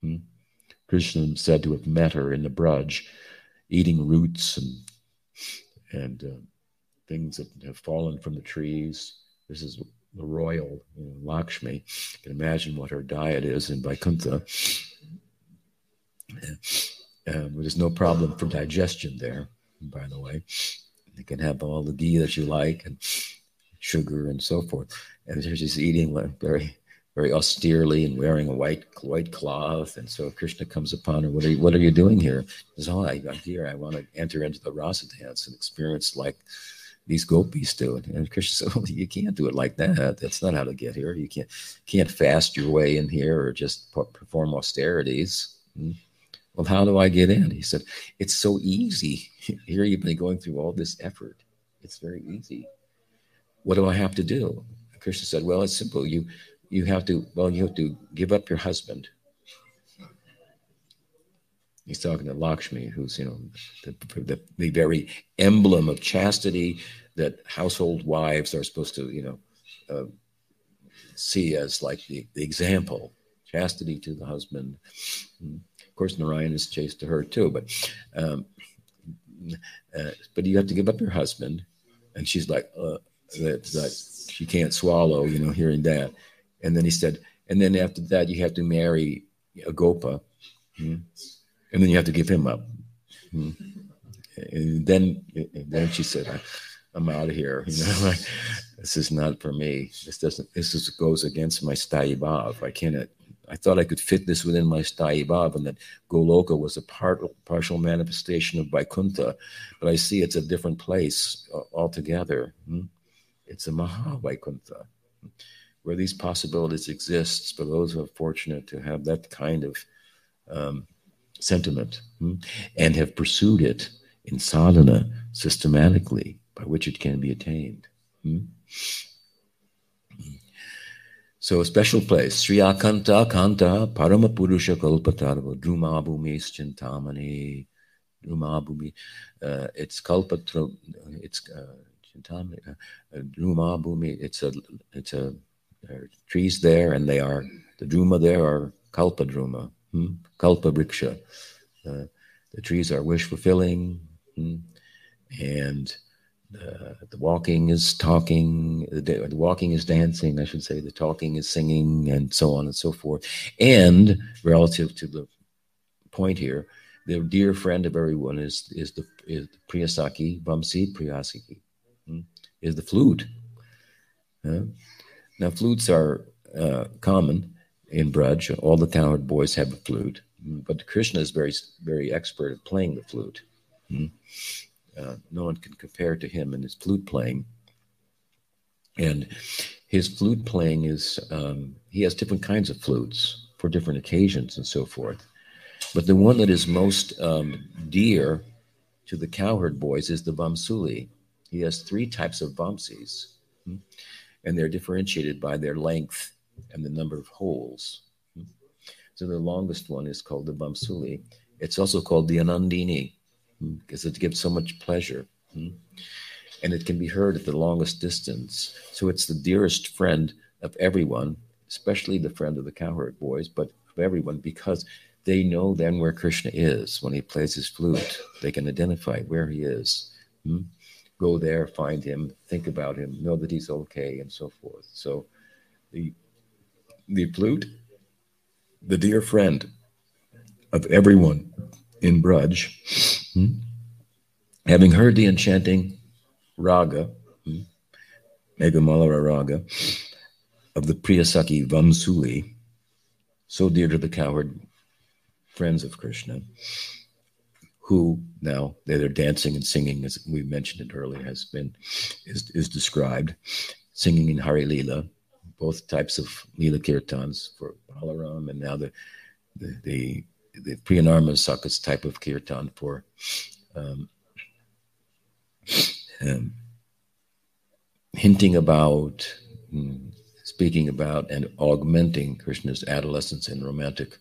Hmm? Krishna said to have met her in the Braj, eating roots and and uh, things that have fallen from the trees. This is the royal you know, Lakshmi. You can imagine what her diet is in Vaikuntha. Um, there's no problem for digestion there, by the way. You can have all the ghee that you like and sugar and so forth. And she's eating very, very austerely and wearing a white white cloth. And so Krishna comes upon her. What are you, what are you doing here? She says, "Oh, I, am here. I want to enter into the rasa dance and experience like these gopis do it." And Krishna said, "Well, you can't do it like that. That's not how to get here. You can't can't fast your way in here or just perform austerities." Hmm? Well, how do I get in? He said, It's so easy. Here you've been going through all this effort. It's very easy. What do I have to do? Krishna said, Well, it's simple. You you have to well, you have to give up your husband. He's talking to Lakshmi, who's you know the, the, the very emblem of chastity that household wives are supposed to you know uh, see as like the, the example chastity to the husband. Of course, Narayan is chaste to her too, but um, uh, but you have to give up your husband, and she's like uh, that she can't swallow, you know, hearing that. And then he said, and then after that, you have to marry a gopa, hmm? And then you have to give him up. Hmm? And then, and then she said, "I'm out of here." You know, like this is not for me. This doesn't. This is, goes against my sthayi bhav. I cannot I thought I could fit this within my sthayi bhav and that Goloka was a part, partial manifestation of Vaikuntha, but I see it's a different place uh, altogether. Hmm? It's a Maha Vaikuntha, where these possibilities exist for those who are fortunate to have that kind of um, sentiment hmm? and have pursued it in sadhana systematically by which it can be attained. Hmm? So a special place, Sri Akanta Kanta Parama Purusha Kalpatarva Druma Bhumis Chintamani Druma Bhumi. Uh, it's Kalpatra, it's uh, Chintamani, uh, Druma Bhumi. It's a, it's a, there trees there and they are, the Druma there are Kalpa Druma, hmm? Kalpa Briksha. Uh, the trees are wish fulfilling hmm? and uh, the walking is talking, the, the, walking is dancing, I should say, the talking is singing, and so on and so forth. And relative to the point here, the dear friend of everyone is is the is Priyasaki, Vamsi Priyasaki, hmm, is the flute. Uh, now, flutes are uh, common in Braj. All the cowherd boys have a flute, but Krishna is very very expert at playing the flute. Hmm. Uh, no one can compare to him in his flute playing. And his flute playing is, um, he has different kinds of flutes for different occasions and so forth. But the one that is most um, dear to the cowherd boys is the Vamsuli. He has three types of Vamsis, hmm, and they're differentiated by their length and the number of holes. So the longest one is called the Vamsuli. It's also called the Anandini because it gives so much pleasure. And it can be heard at the longest distance. So it's the dearest friend of everyone, especially the friend of the cowherd boys, but of everyone, because they know then where Krishna is when he plays his flute. They can identify where he is. Go there, find him, think about him, know that he's okay, and so forth. So the the flute, the dear friend of everyone in Braj, Hmm? Having heard the enchanting raga, hmm? Raga, of the Priyasakhi Vamsuli, so dear to the cowherd friends of Krishna, who now they're dancing and singing, as we mentioned it earlier, has been is, is described, singing in Hari Lila, both types of Lila Kirtans for Balaram and now the the the, the Priyanarma Sakas type of kirtan for um, um, hinting about, mm, speaking about, and augmenting Krishna's adolescence and romantic,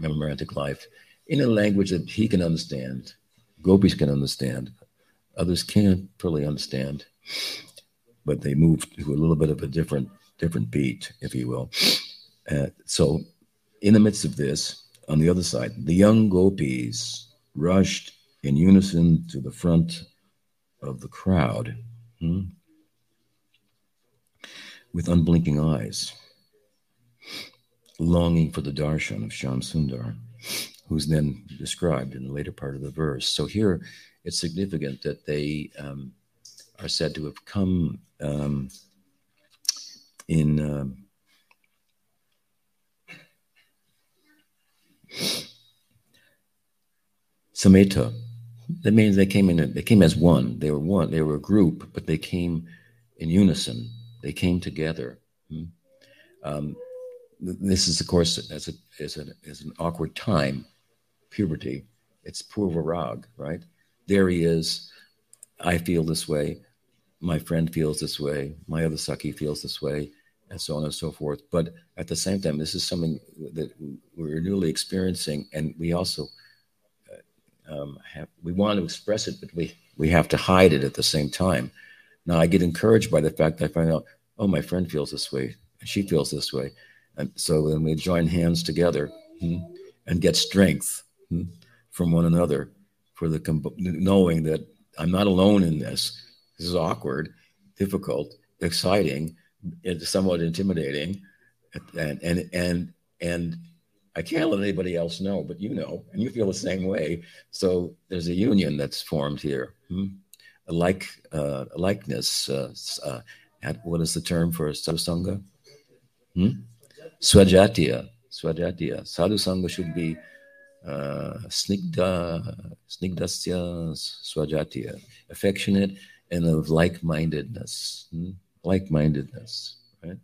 romantic life in a language that he can understand, gopis can understand, others can't fully understand, but they move to a little bit of a different different beat, if you will. Uh, so, in the midst of this, on the other side, the young gopis rushed in unison to the front of the crowd hmm, with unblinking eyes, longing for the darshan of Sham Sundar, who's then described in the later part of the verse. So here it's significant that they um, are said to have come um, in. Um, that means they came in. They came as one. They were one. They were a group, but they came in unison. They came together. Hmm? Um, this is, of course, as a, as, a, as an awkward time, puberty. It's purva rag, right? There he is. I feel this way. My friend feels this way. My other Saki feels this way, and so on and so forth. But at the same time, this is something that we're newly experiencing, and we also um, have, we want to express it, but we, we have to hide it at the same time. Now, I get encouraged by the fact that I find out, oh, my friend feels this way, she feels this way. And so then we join hands together hmm, and get strength hmm, from one another for the knowing that I'm not alone in this. This is awkward, difficult, exciting, somewhat intimidating, and and and and I can't let anybody else know, but you know, and you feel the same way. So there's a union that's formed here, hmm? a like uh, a likeness. Uh, uh, what is the term for sadhusanga? Hmm? Swajatiya. Swajatiya. Sadhusanga should be uh, snigda, snigdasya swajatiya, affectionate and of like-mindedness. Hmm? Like-mindedness right?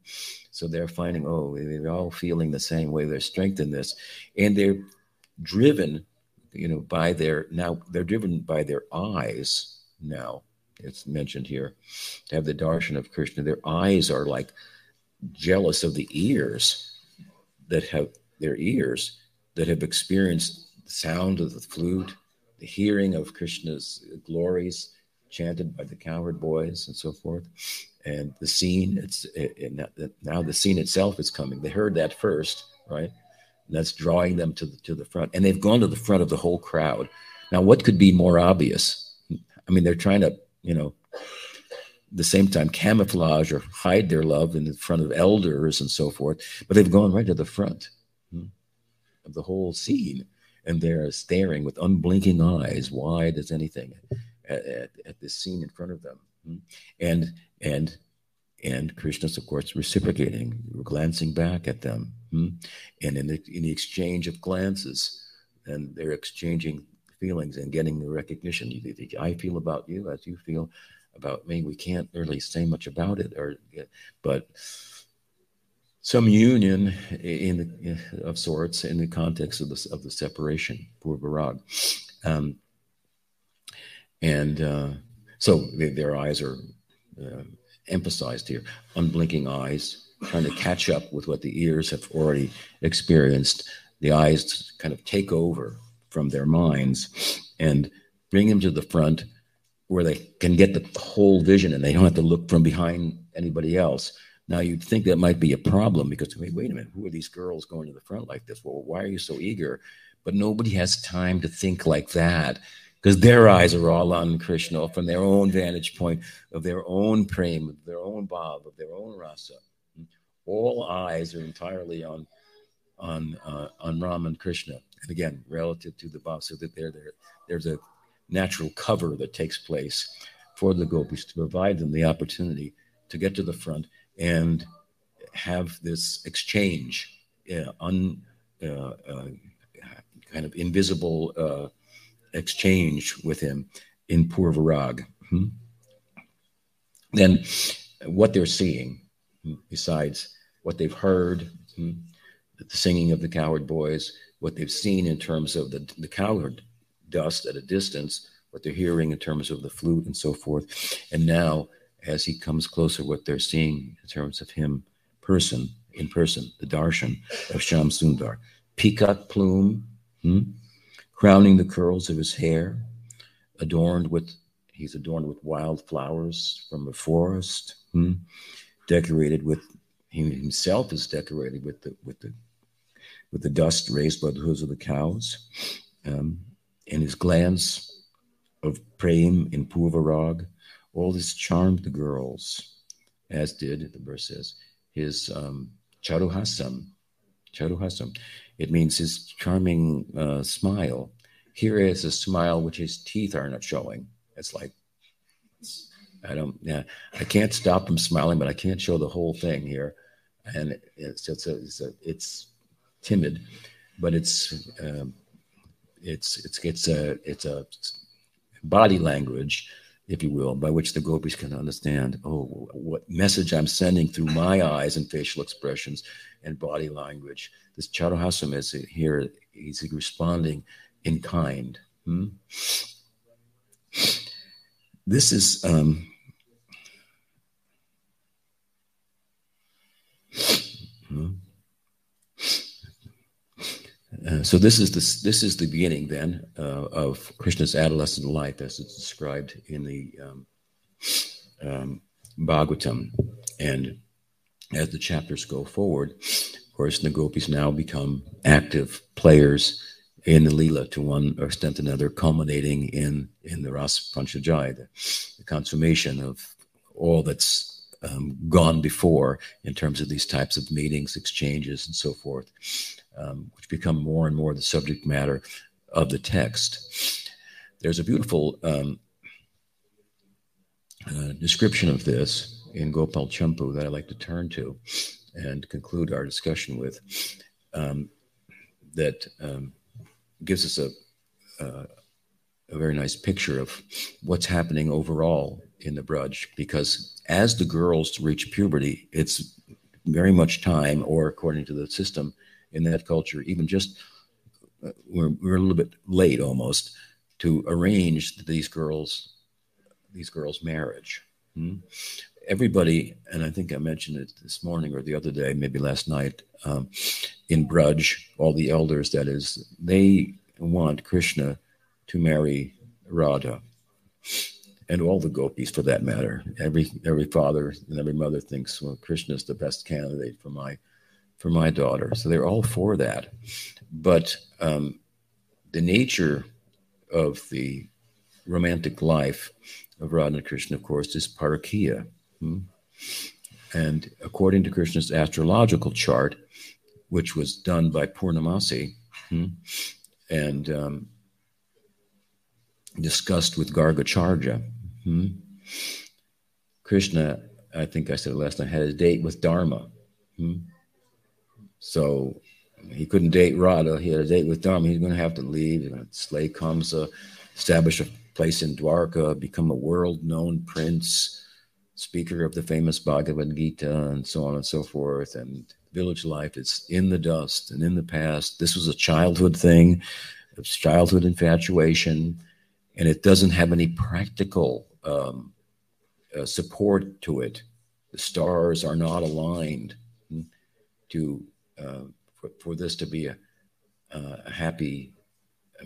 So they're finding, oh, they're all feeling the same way. They're strengthened this, and they're driven, you know, by their now they're driven by their eyes now. It's mentioned here to have the darshan of Krishna. Their eyes are like jealous of the ears that have their ears that have experienced the sound of the flute, the hearing of Krishna's glories chanted by the Coward boys and so forth. And the scene it's it, now the scene itself is coming. They heard that first right? And that's drawing them to the, to the front. And they've gone to the front of the whole crowd. Now what could be more obvious? I mean they're trying to you know the same time camouflage or hide their love in front of elders and so forth. But they've gone right to the front hmm, of the whole scene. And they're staring with unblinking eyes wide as anything at, at, at this scene in front of them hmm. and and and Krishna's, of course, reciprocating, glancing back at them, hmm? and in the in the exchange of glances, and they're exchanging feelings and getting the recognition. I feel about you as you feel about me. We can't really say much about it, or but some union in the, of sorts in the context of the of the separation, purvarag, um, and uh, so they, their eyes are uh, emphasized here unblinking eyes, trying to catch up with what the ears have already experienced. The eyes kind of take over from their minds and bring them to the front where they can get the whole vision and they don't have to look from behind anybody else. Now you'd think that might be a problem because wait, wait a minute, who are these girls going to the front like this? Well, why are you so eager? But nobody has time to think like that because their eyes are all on Krishna from their own vantage point of their own prem, of their own bhav, of their own rasa. All eyes are entirely on on uh, on Ram and Krishna, and again, relative to the bhav, so that there, there there's a natural cover that takes place for the gopis to provide them the opportunity to get to the front and have this exchange, uh, un, uh, kind of invisible uh, exchange with him in Purvarag. Hmm? Then what they're seeing, hmm, besides what they've heard, hmm, the singing of the cowherd boys, what they've seen in terms of the, the cowherd dust at a distance, what they're hearing in terms of the flute and so forth. And now, as he comes closer, what they're seeing in terms of him person, in person, the darshan of Sham Sundar. Peacock plume, hmm, crowning the curls of his hair, adorned with, he's adorned with wild flowers from the forest, hmm, decorated with, he himself is decorated with the, with the, with the dust raised by the hooves of the cows. Um, and his glance of prem in Purvarag, all this charmed the girls, as did, the verse says, his um, charuhasam. Charuhasam. It means his charming uh, smile. Here is a smile which his teeth are not showing. It's like, I don't, yeah, I can't stop him smiling, but I can't show the whole thing here. And it's, it's, a, it's, a, it's timid, but it's, um, it's, it's, it's a, it's a body language if you will, by which the gopis can understand, oh, what message I'm sending through my eyes and facial expressions and body language. This Charuhasam is here, he's responding in kind. Hmm? This is um, hmm? Uh, so this is the this is the beginning then uh, of Krishna's adolescent life as it's described in the um, um, Bhagavatam, and as the chapters go forward, of course, the gopis now become active players in the lila to one extent or another, culminating in in the Ras Panchadhyaya, the, the consummation of all that's um, gone before in terms of these types of meetings, exchanges, and so forth um, which become more and more the subject matter of the text. There's a beautiful um, uh, description of this in Gopal Champu that I'd like to turn to and conclude our discussion with um, that um, gives us a, uh, a very nice picture of what's happening overall in the Braj because as the girls reach puberty, it's very much time, or according to the system, in that culture, even just uh, we're, we're a little bit late almost to arrange these girls these girls marriage hmm? everybody and i think i mentioned it this morning or the other day maybe last night um, in braj all the elders that is they want krishna to marry radha and all the gopis for that matter every every father and every mother thinks well krishna is the best candidate for my for my daughter. So they're all for that. But um, the nature of the romantic life of Radha Krishna, of course, is parakiya. Hmm? And according to Krishna's astrological chart, which was done by Purnamasi hmm, and um, discussed with Gargacharya, hmm, Krishna, I think I said last night, had a date with Dharma. So he couldn't date Radha. He had a date with Dharma. He's going to have to leave. He's going to slay Kamsa, establish a place in Dwarka, become a world known prince, speaker of the famous Bhagavad Gita, and so on and so forth. And village life is in the dust and in the past. This was a childhood thing, it's childhood infatuation, and it doesn't have any practical um, uh, support to it. The stars are not aligned to uh, for, for, this to be a, a, happy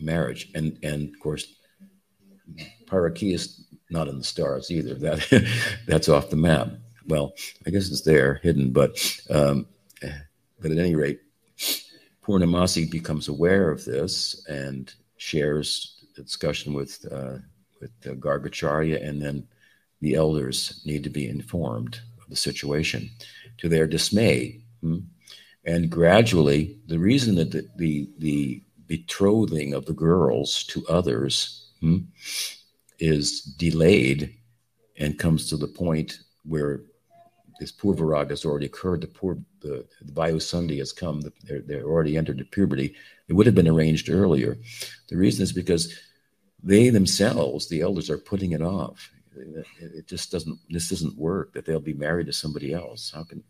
marriage. And and of course, Parakiya is not in the stars either. That that's off the map. Well, I guess it's there, hidden. But um, but at any rate, Purnamasi becomes aware of this and shares the discussion with uh, with uh, Gargacharya, and then the elders need to be informed of the situation. To their dismay, hmm, and gradually, the reason that the, the, the betrothing of the girls to others hmm, is delayed and comes to the point where this Purvaraga has already occurred. The poor the, the has come. The, they're they're already entered the puberty. It would have been arranged earlier. The reason is because they themselves, the elders, are putting it off. It just doesn't. This doesn't work. That they'll be married to somebody else. How can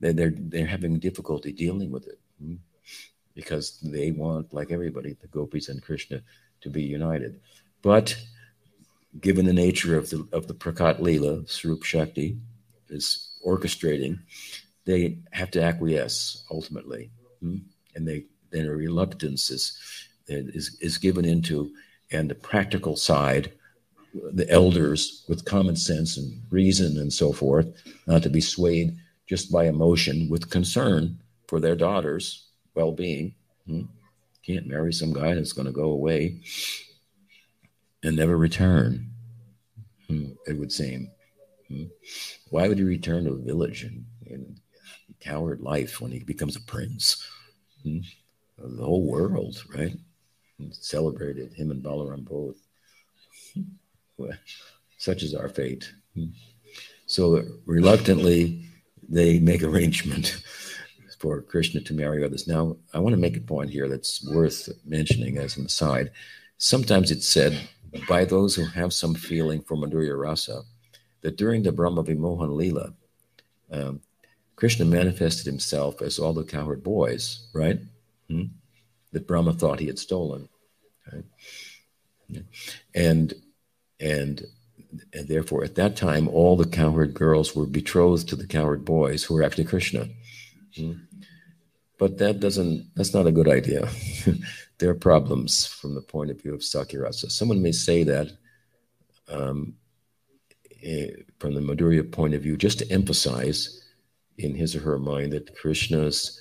they're they're having difficulty dealing with it hmm? because they want, like everybody, the gopis and Krishna to be united. But given the nature of the of the Prakat Leela, Swarup Shakti is orchestrating, they have to acquiesce ultimately, hmm? and they then a reluctance is, is is given into, and the practical side, the elders with common sense and reason and so forth, not to be swayed just by emotion with concern for their daughter's well-being. Hmm? Can't marry some guy that's going to go away and never return. Hmm, it would seem. Hmm. Why would he return to a village and, and coward life when he becomes a prince? Hmm. The whole world, right? And celebrated him and Balaram both. Well, such is our fate. Hmm. So reluctantly, they make arrangement for Krishna to marry others. Now, I want to make a point here that's worth mentioning as an aside. Sometimes it's said by those who have some feeling for Madhurya Rasa that during the Brahma Vimohan Leela, um, Krishna manifested himself as all the cowherd boys, right? Hmm? That Brahma thought he had stolen. Right? And and and therefore at that time all the cowherd girls were betrothed to the cowherd boys who were actually Krishna. Hmm? But that doesn't that's not a good idea. there are problems from the point of view of Sakhya-rasa. Someone may say that um, eh, from the Madhurya point of view, just to emphasize in his or her mind that Krishna's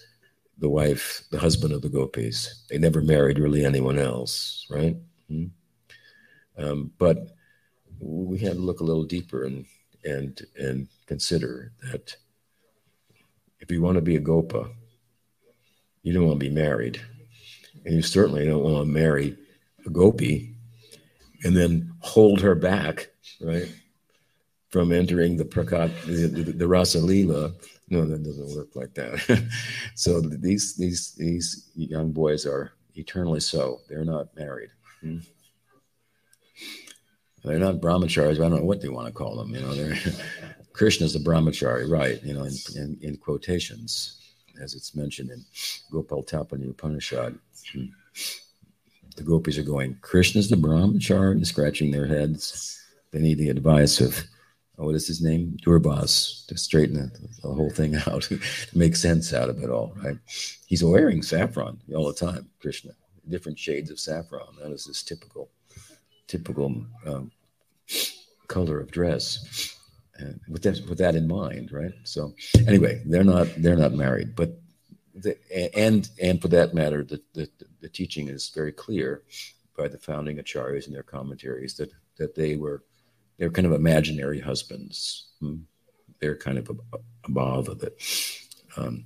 the wife, the husband of the gopis. They never married really anyone else, right? Hmm? Um, but we have to look a little deeper and and and consider that if you want to be a gopa, you don't want to be married and you certainly don't want to marry a gopi and then hold her back, right, from entering the prakat, the, the, the rasa lila. No, that doesn't work like that. so these these these young boys are eternally so. They're not married. Hmm? They're not brahmacharis. But I don't know what they want to call them. You know, they're Krishna's a brahmachari, right? You know, in, in, in quotations as it's mentioned in Gopal Tapani Upanishad. The gopis are going, Krishna's the brahmachari, scratching their heads. They need the advice of, oh, what is his name? Durbas, to straighten the, the whole thing out, to make sense out of it all, right? He's wearing saffron all the time, Krishna, different shades of saffron. That is his typical, typical um, color of dress and with that with that in mind, right? So anyway, they're not they're not married, but the, and and for that matter, the, the the teaching is very clear by the founding acharyas and their commentaries that that they were they're kind of imaginary husbands. Hmm? They're kind of above that. Um,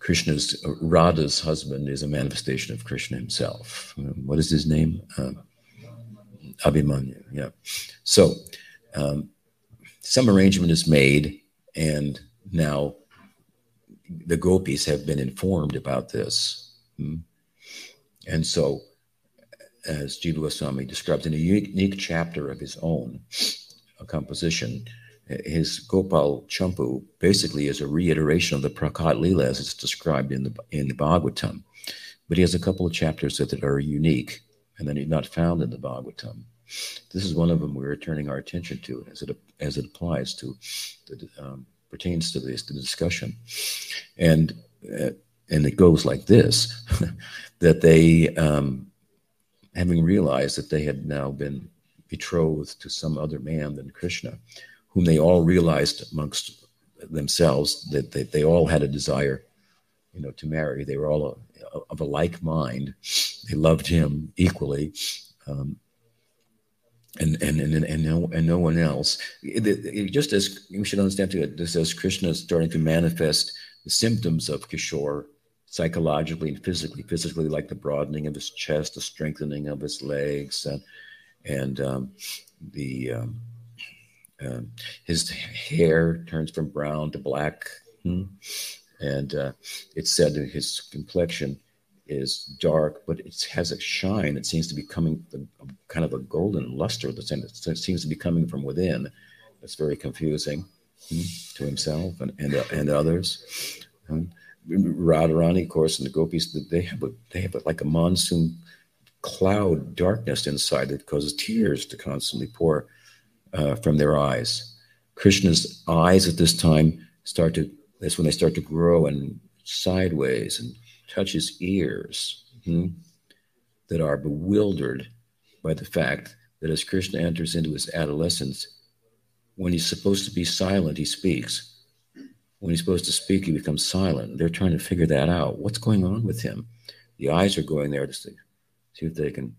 Krishna's Radha's husband is a manifestation of Krishna himself. Um, what is his name? Um, Abhimanyu. Yeah. So um, some arrangement is made, and now the gopis have been informed about this. Hmm? And so, as Jiva Goswami describes in a unique chapter of his own composition, his Gopal Champu basically is a reiteration of the Prakat Lila as it's described in the in the Bhagavatam. But he has a couple of chapters that are unique and then he's not found in the Bhagavatam. This is one of them we're turning our attention to as it as it applies to the um, pertains to this the discussion, and uh, and it goes like this: that they, um, having realized that they had now been betrothed to some other man than Krishna, whom they all realized amongst themselves that they, they all had a desire, you know, to marry. They were all a, of a like mind. They loved him equally. Um, and and and and no and no one else. It, it, just as we should understand too, this as Krishna is starting to manifest the symptoms of Kishore psychologically and physically. Physically, like the broadening of his chest, the strengthening of his legs, and and um, the um, um, his hair turns from brown to black, hmm? and uh, it's said that his complexion is dark, but it has a shine. It seems to be coming, kind of a golden luster that seems to be coming from within. It's very confusing hmm, to himself and and, uh, and others. Um, Radharani, of course, and the gopis, they have a, they have a, like a monsoon cloud darkness inside that causes tears to constantly pour uh, from their eyes. Krishna's eyes at this time start to, that's when they start to grow and sideways and touch his ears hmm, that are bewildered by the fact that as Krishna enters into his adolescence, when he's supposed to be silent, he speaks. When he's supposed to speak, he becomes silent. They're trying to figure that out. What's going on with him? The eyes are going there to see if they can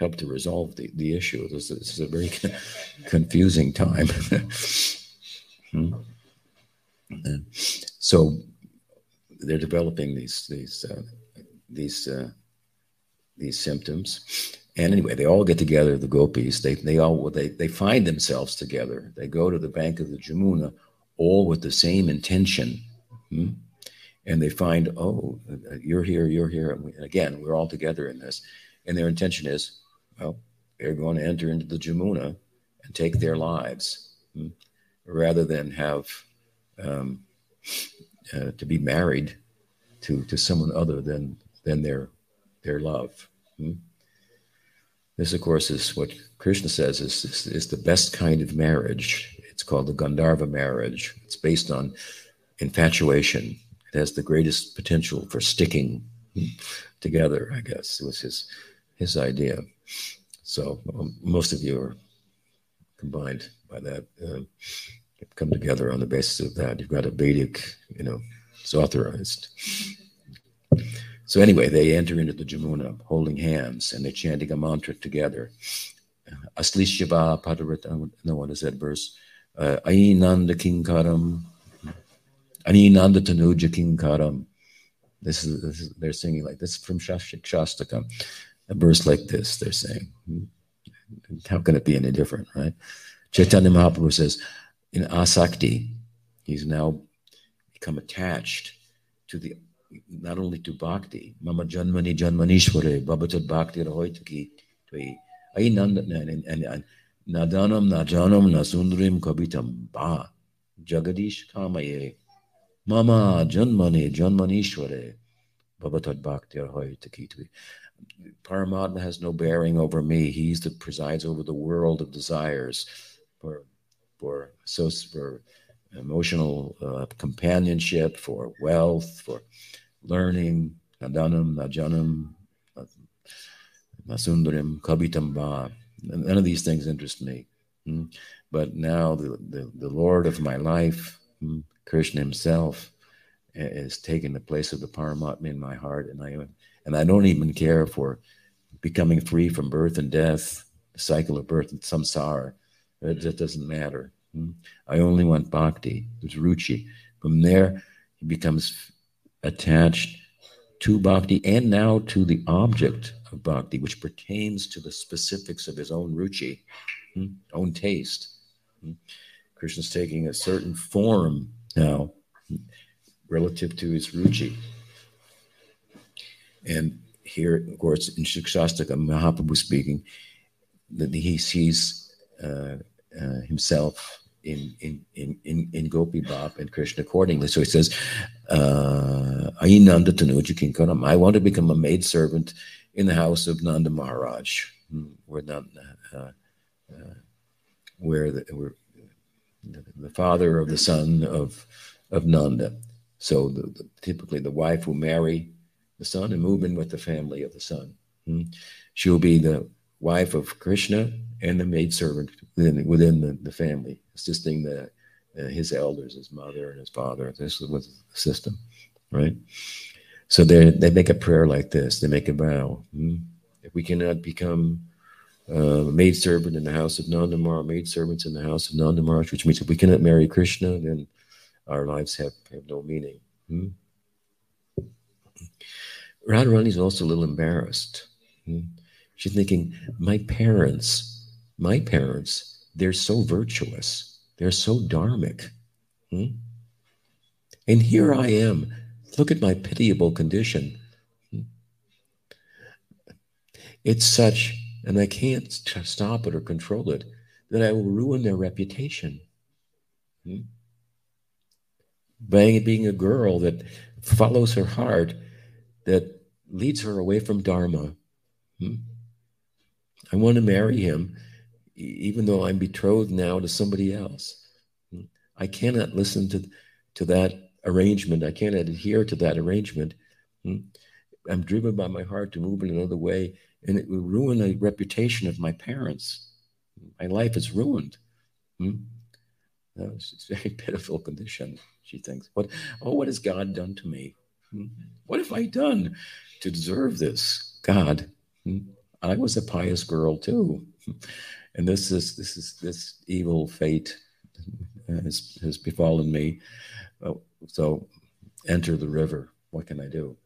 help to resolve the, the issue. This, this is a very confusing time. hmm. So they're developing these these uh, these uh, these symptoms. And anyway, they all get together. The gopis. They they all they they find themselves together. They go to the bank of the Jamuna, all with the same intention. Hmm? And they find, oh, you're here, you're here. And again, we're all together in this. And their intention is, well, they're going to enter into the Jamuna and take their lives hmm? rather than have um, uh, to be married to, to someone other than, than their, their love. Hmm? This, of course, is what Krishna says is, is, is, the best kind of marriage. It's called the Gandharva marriage. It's based on infatuation. It has the greatest potential for sticking together, I guess, was his, his idea. So um, most of you are combined by that. Uh, come together on the basis of that. You've got a Vedic, you know, it's authorized. So anyway, they enter into the Jamuna holding hands and they're chanting a mantra together. Asli Shiva Padarita, no, what is that verse? Uh, Ainanda Kinkaram, Aninanda Tanuja is, this is, they're singing like this from Shastakam. A verse like this, they're saying. How can it be any different, right? Chaitanya Mahaprabhu says, in asakti, he's now become attached to the not only to bhakti, mama janmani janmanishware, babatad bhakti rahoitaki, ay nadanam najanam nasundrim kabitam ba, jagadish kamaye, mama janmani janmanishware, babatad bhakti rahoitaki. Paramatma has no bearing over me. He's that presides over the world of desires. For for so for emotional uh, companionship, for wealth, for learning, nadanam, najanam, nasundarim, kabitamba. None of these things interest me. Hmm? But now the, the, the, Lord of my life, hmm, Krishna himself, is taking the place of the Paramatma in my heart. And I, and I don't even care for becoming free from birth and death, the cycle of birth and samsara. It just doesn't matter. Hmm? I only want bhakti, it's ruchi. From there, he becomes attached to bhakti and now to the object of bhakti, which pertains to the specifics of his own ruchi, hmm? own taste. Hmm? Krishna's taking a certain form now relative to his ruchi. And here, of course, in Shikshastaka, Mahaprabhu speaking, that he sees uh, uh, himself in in in in, in Gopi Bab and Krishna accordingly. So he says, uh. I want to become a maid servant in the house of Nanda Maharaj, hmm, where Nanda, uh, uh, where the, where the father of the son of of Nanda. So the, the, typically, the wife will marry the son and move in with the family of the son. Hmm? She'll be the wife of Krishna and the maidservant within, within the, the family, assisting the uh, his elders, his mother and his father. This was the system, right? So they they make a prayer like this. They make a vow. Hmm? If we cannot become uh, maidservant in the house of Nandamar, maidservants in the house of Nandamar, which means if we cannot marry Krishna, then our lives have, have no meaning. Hmm? Radharani is also a little embarrassed. Hmm? She's thinking, my parents, my parents, they're so virtuous, they're so dharmic. Hmm? And here I am. Look at my pitiable condition. Hmm? It's such, and I can't stop it or control it, that I will ruin their reputation. By being a girl that follows her heart, that leads her away from Dharma. Hmm? I want to marry him, even though I'm betrothed now to somebody else. Hmm? I cannot listen to, to that arrangement. I cannot adhere to that arrangement. Hmm? I'm driven by my heart to move in another way, and it will ruin the reputation of my parents. My life is ruined. Hmm? it's a very pitiful condition, she thinks. What, oh, what has God done to me? What have I done to deserve this? God? I was a pious girl too. And this is this is this evil fate has, has befallen me. Oh, so enter the river. What can I do?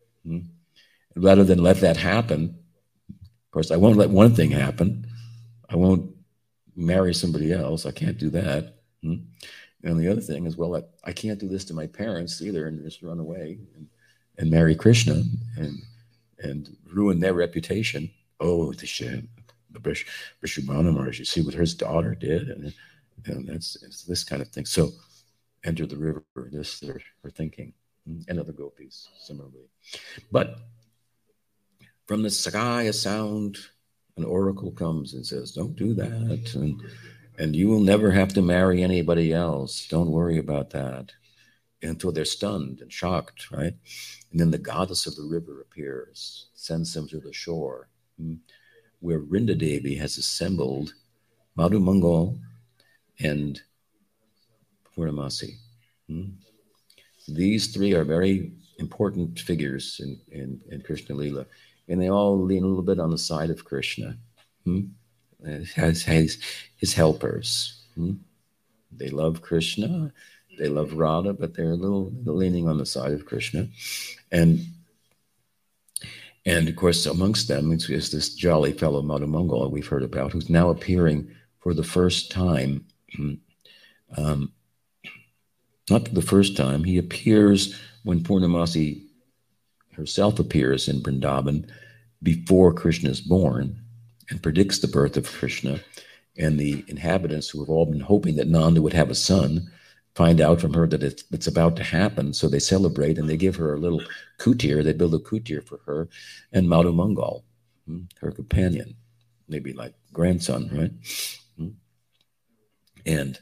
Rather than let that happen, of course, I won't let one thing happen. I won't marry somebody else. I can't do that. And the other thing is, well, I, I, can't do this to my parents either and just run away and, and marry Krishna and and ruin their reputation. Oh, the shit. The Vrishabhanu Maharaj, you see what his daughter did, and, and that's this kind of thing. So, enter the river. This they're, they're thinking, mm, and other gopis similarly. But from the sky, a sound, an oracle comes and says, "Don't do that," and and you will never have to marry anybody else. Don't worry about that until they're stunned and shocked, right? And then the goddess of the river appears, sends them to the shore, hmm, where Vrinda Devi has assembled Madhu Mangal and Purnamasi. Hmm. These three are very important figures in, in, in Krishna Lila, and they all lean a little bit on the side of Krishna. Hmm? Has, has his helpers. They love Krishna, they love Radha, but they're a little leaning on the side of Krishna. And and of course, amongst them is, is this jolly fellow Madhumangal we've heard about, who's now appearing for the first time. Um, not the first time, he appears when Purnamasi herself appears in Vrindavan before Krishna is born and predicts the birth of Krishna. And the inhabitants who have all been hoping that Nanda would have a son find out from her that it's, it's about to happen. So they celebrate and they give her a little kutir. They build a kutir for her and Madhu Mangal, hmm, her companion, maybe like grandson, right? Hmm. And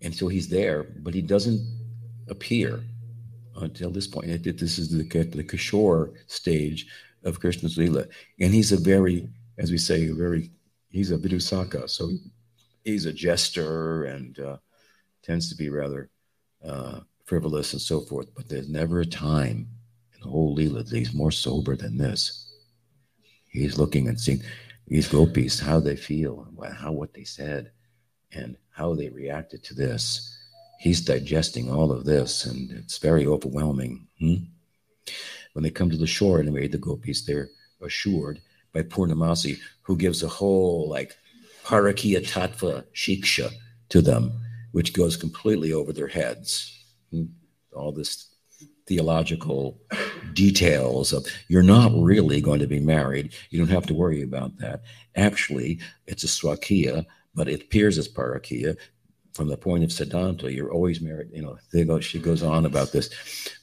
and so he's there, but he doesn't appear until this point. This is the, the Kishore stage of Krishna's Leela. And he's a very, as we say, a very, he's a Vidusaka. So he's a jester and uh, tends to be rather uh, frivolous and so forth. But there's never a time in the whole Leela that he's more sober than this. He's looking and seeing these gopis, how they feel, how what they said, and how they reacted to this. He's digesting all of this, and it's very overwhelming. Hmm? When they come to the shore, anyway, the gopis, they're assured by Purnamasi, who gives a whole like Parakiya Tattva Shiksha to them, which goes completely over their heads. Hmm? All this theological details of you're not really going to be married. You don't have to worry about that. Actually, it's a swakiya, but it appears as parakiya. From the point of Siddhanta, you're always married. You know, they go, she goes on about this.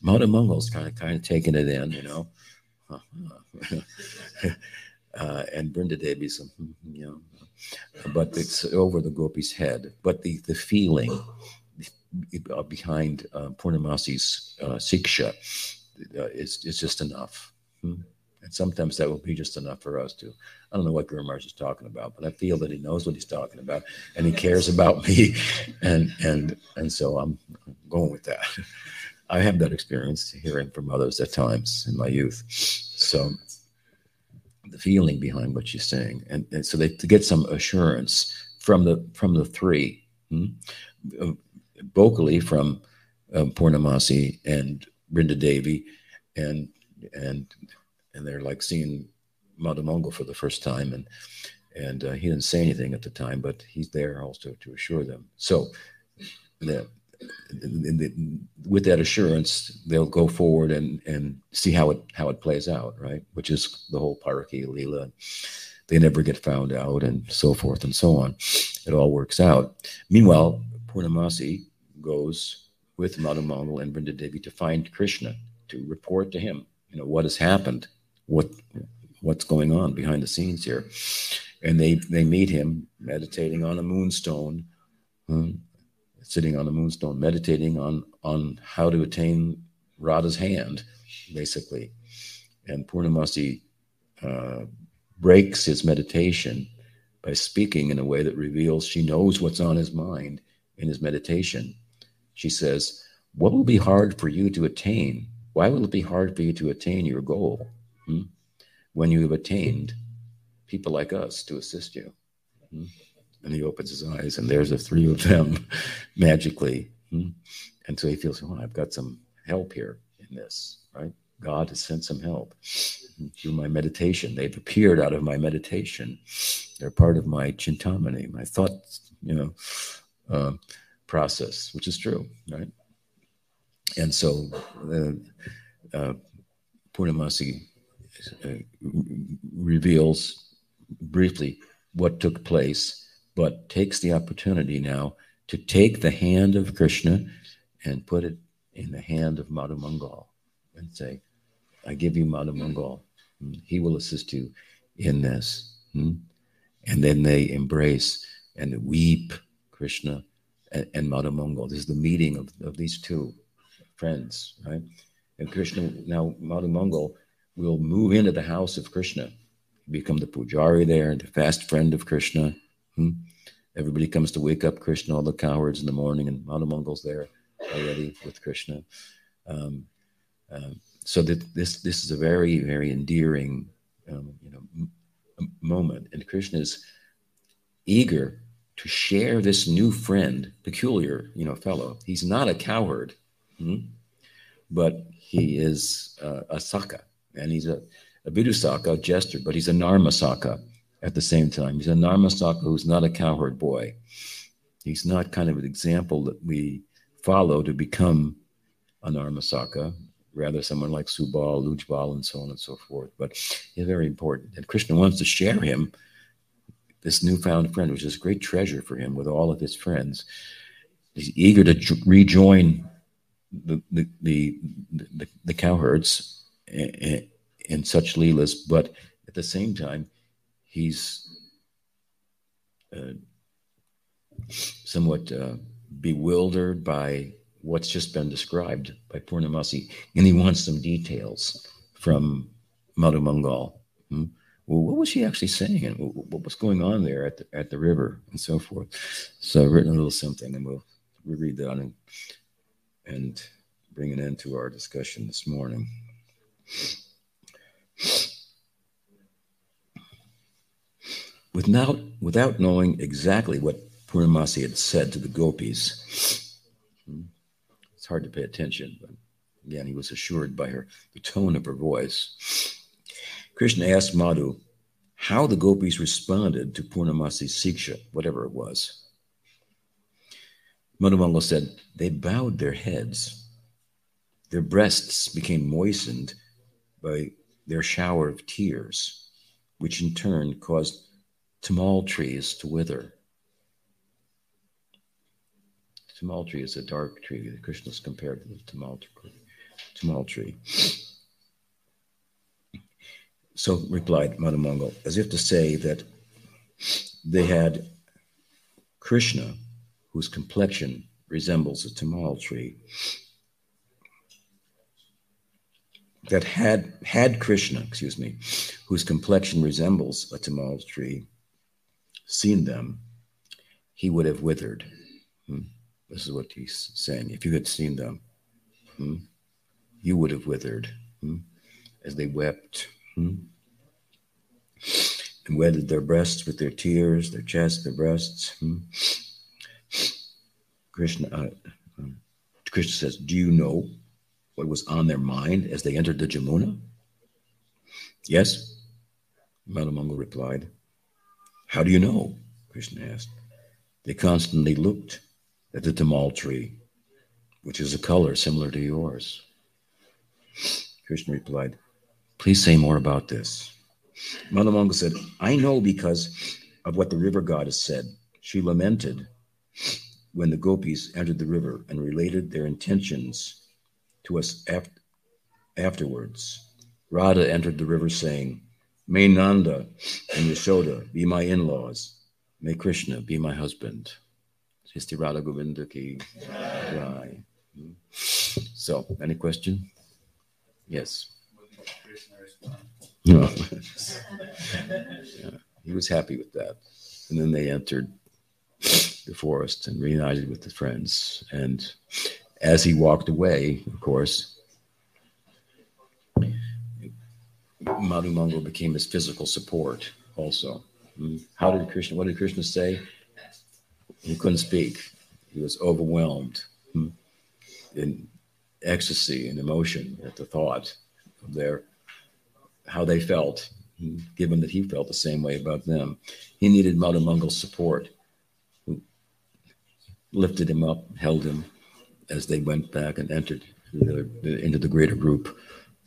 Madhu Mangal's kind of kind of taking it in, you know. uh, and Brinda Devi's, you know, but it's over the gopi's head. But the, the feeling behind uh, Purnamasi's uh, siksha uh, is, is just enough. Hmm? And sometimes that will be just enough for us to. I don't know what Guru Maharaj is talking about, but I feel that he knows what he's talking about and he cares about me. And, and, and so I'm going with that. I have that experience hearing from others at times in my youth. So the feeling behind what she's saying, and, and so they to get some assurance from the from the three, hmm? Uh, vocally from um, Purnamasi and Brinda Devi, and and and they're like seeing Madhu Mangal for the first time, and And uh, he didn't say anything at the time, but he's there also to assure them. So, the, with that assurance, they'll go forward and, and see how it how it plays out, right? Which is the whole Parakiya Leela. They never get found out, and so forth and so on. It all works out. Meanwhile, Purnamasi goes with Madhu Mangal and Vrinda Devi to find Krishna to report to him, you know, what has happened, what what's going on behind the scenes here. And they they meet him meditating on a moonstone, hmm, sitting on a moonstone, meditating on on how to attain Radha's hand, basically. And Purnamasi uh, breaks his meditation by speaking in a way that reveals she knows what's on his mind in his meditation. She says, What will be hard for you to attain? Why will it be hard for you to attain your goal hmm? when you have attained people like us to assist you? Hmm? And he opens his eyes, and there's the three of them magically. Hmm? And so he feels, oh, I've got some help here in this, right? God has sent some help through my meditation. They've appeared out of my meditation. They're part of my chintamani, my thought, you know, uh, process, which is true, right? And so uh, uh, Purnamasi uh, reveals briefly what took place, but takes the opportunity now to take the hand of Krishna and put it in the hand of Madhu Mangal and say, I give you Madhu Mangal. He will assist you in this. Hmm? And then they embrace and weep Krishna and, and Madhu Mangal. This is the meeting of, of these two friends, right? And Krishna, now Madhu Mangal will move into the house of Krishna, become the pujari there, and the fast friend of Krishna. Hmm? Everybody comes to wake up Krishna, all the cowards in the morning, and Madhu Mangal's there already with Krishna. Um, uh, so that this this is a very very endearing um, you know m- moment, and Krishna is eager to share this new friend, peculiar you know fellow. He's not a coward, hmm? but he is uh, a saka, and he's a a vidusaka, a jester, but he's a narmasaka at the same time. He's a narmasaka who's not a cowherd boy. He's not kind of an example that we follow to become a narmasaka, rather someone like Subal, Ujjval, and so on and so forth. But he's very important. And Krishna wants to share him, this newfound friend, which is a great treasure for him with all of his friends. He's eager to rejoin the, the, the, the, the cowherds in such leelas, but at the same time, he's uh, somewhat uh, bewildered by what's just been described by Purnamasi, and he wants some details from Madhu Mangal. Hmm? Well, what was she actually saying, and what was going on there at the at the river, and so forth. So I've written a little something, and we'll reread that and and bring an end to our discussion this morning. Without without knowing exactly what Purnamasi had said to the gopis, it's hard to pay attention, but again, he was assured by her, the tone of her voice. Krishna asked Madhu how the gopis responded to Purnamasi's siksha, whatever it was. Madhu Mangal said, they bowed their heads. Their breasts became moistened by their shower of tears, which in turn caused tamal trees to wither. Tamal tree is a dark tree. Krishna is compared to the tamal tree. Tamal tree. So replied Madhu Mangal, as if to say that they had Krishna, whose complexion resembles a tamal tree, that had had Krishna, excuse me, whose complexion resembles a tamal tree, seen them, he would have withered. Hmm. This is what he's saying. If you had seen them, hmm, you would have withered hmm, as they wept hmm, and wetted their breasts with their tears, their chests, their breasts. Hmm. Krishna, uh, um, Krishna says, Do you know what was on their mind as they entered the Jamuna? Yes, Madhu Mangal replied. How do you know? Krishna asked. They constantly looked at the tamal tree, which is a color similar to yours. Krishna replied, Please say more about this. Madhumangal said, I know because of what the river goddess said. She lamented when the gopis entered the river and related their intentions to us afterwards. Radha entered the river saying, May Nanda and Yashoda be my in laws. May Krishna be my husband. Radha Govinda ki So, any question? Yes. No. yeah, he was happy with that. And then they entered the forest and reunited with the friends. And as he walked away, of course, Madhu Mangal became his physical support also. Hmm. How did Krishna, what did Krishna say? He couldn't speak. He was overwhelmed hmm, in ecstasy and emotion at the thought of their how they felt, hmm, given that he felt the same way about them. He needed Madhu Mangal's support, who lifted him up, held him as they went back and entered into the greater group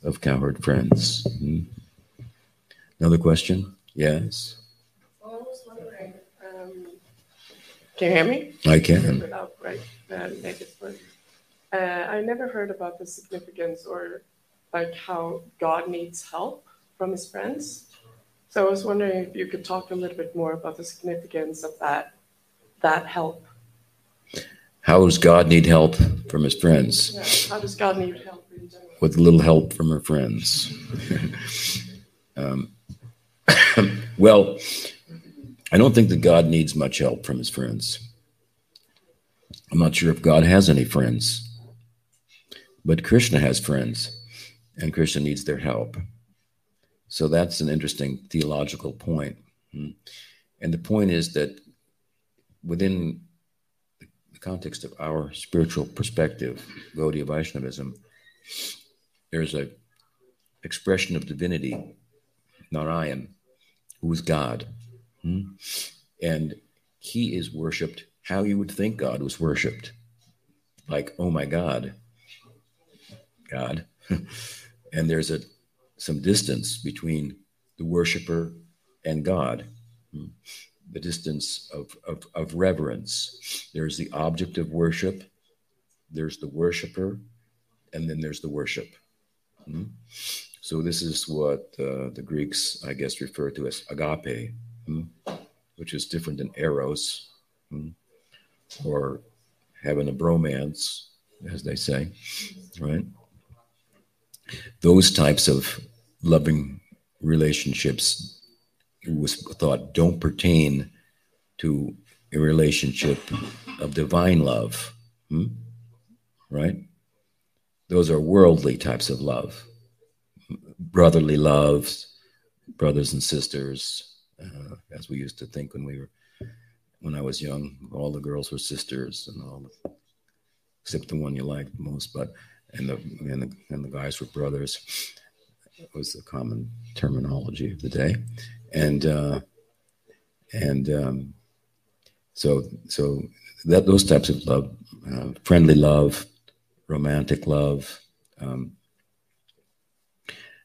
of cowherd friends. Hmm. Another question? Yes. Well, I was wondering. Um, can you hear me? I can. Without right, uh, uh, I never heard about the significance or like how God needs help from his friends. So I was wondering if you could talk a little bit more about the significance of that that help. How does God need help from his friends? Yeah, how does God need help? With a little help from her friends. um, well, I don't think that God needs much help from his friends. I'm not sure if God has any friends. But Krishna has friends, and Krishna needs their help. So that's an interesting theological point. Hmm. And the point is that within the context of our spiritual perspective, Gaudiya Vaishnavism, there's a expression of divinity, Narayan, who is God. Hmm. And he is worshipped how you would think God was worshipped. Like, oh my God, God. and there's a some distance between the worshiper and God. Hmm. The distance of, of, of reverence. There's the object of worship, there's the worshiper, and then there's the worship. Hmm. So this is what uh, the Greeks, I guess, refer to as agape, hmm, which is different than eros, or having a bromance, as they say, right? those types of loving relationships was thought don't pertain to a relationship of divine love right those are worldly types of love. Brotherly loves brothers and sisters uh, as we used to think when we were when i was young all the girls were sisters and all the, except the one you liked most but and the and the, and the guys were brothers. Was the common terminology of the day, and uh, and um, so so that those types of love, uh, friendly love, romantic love, um,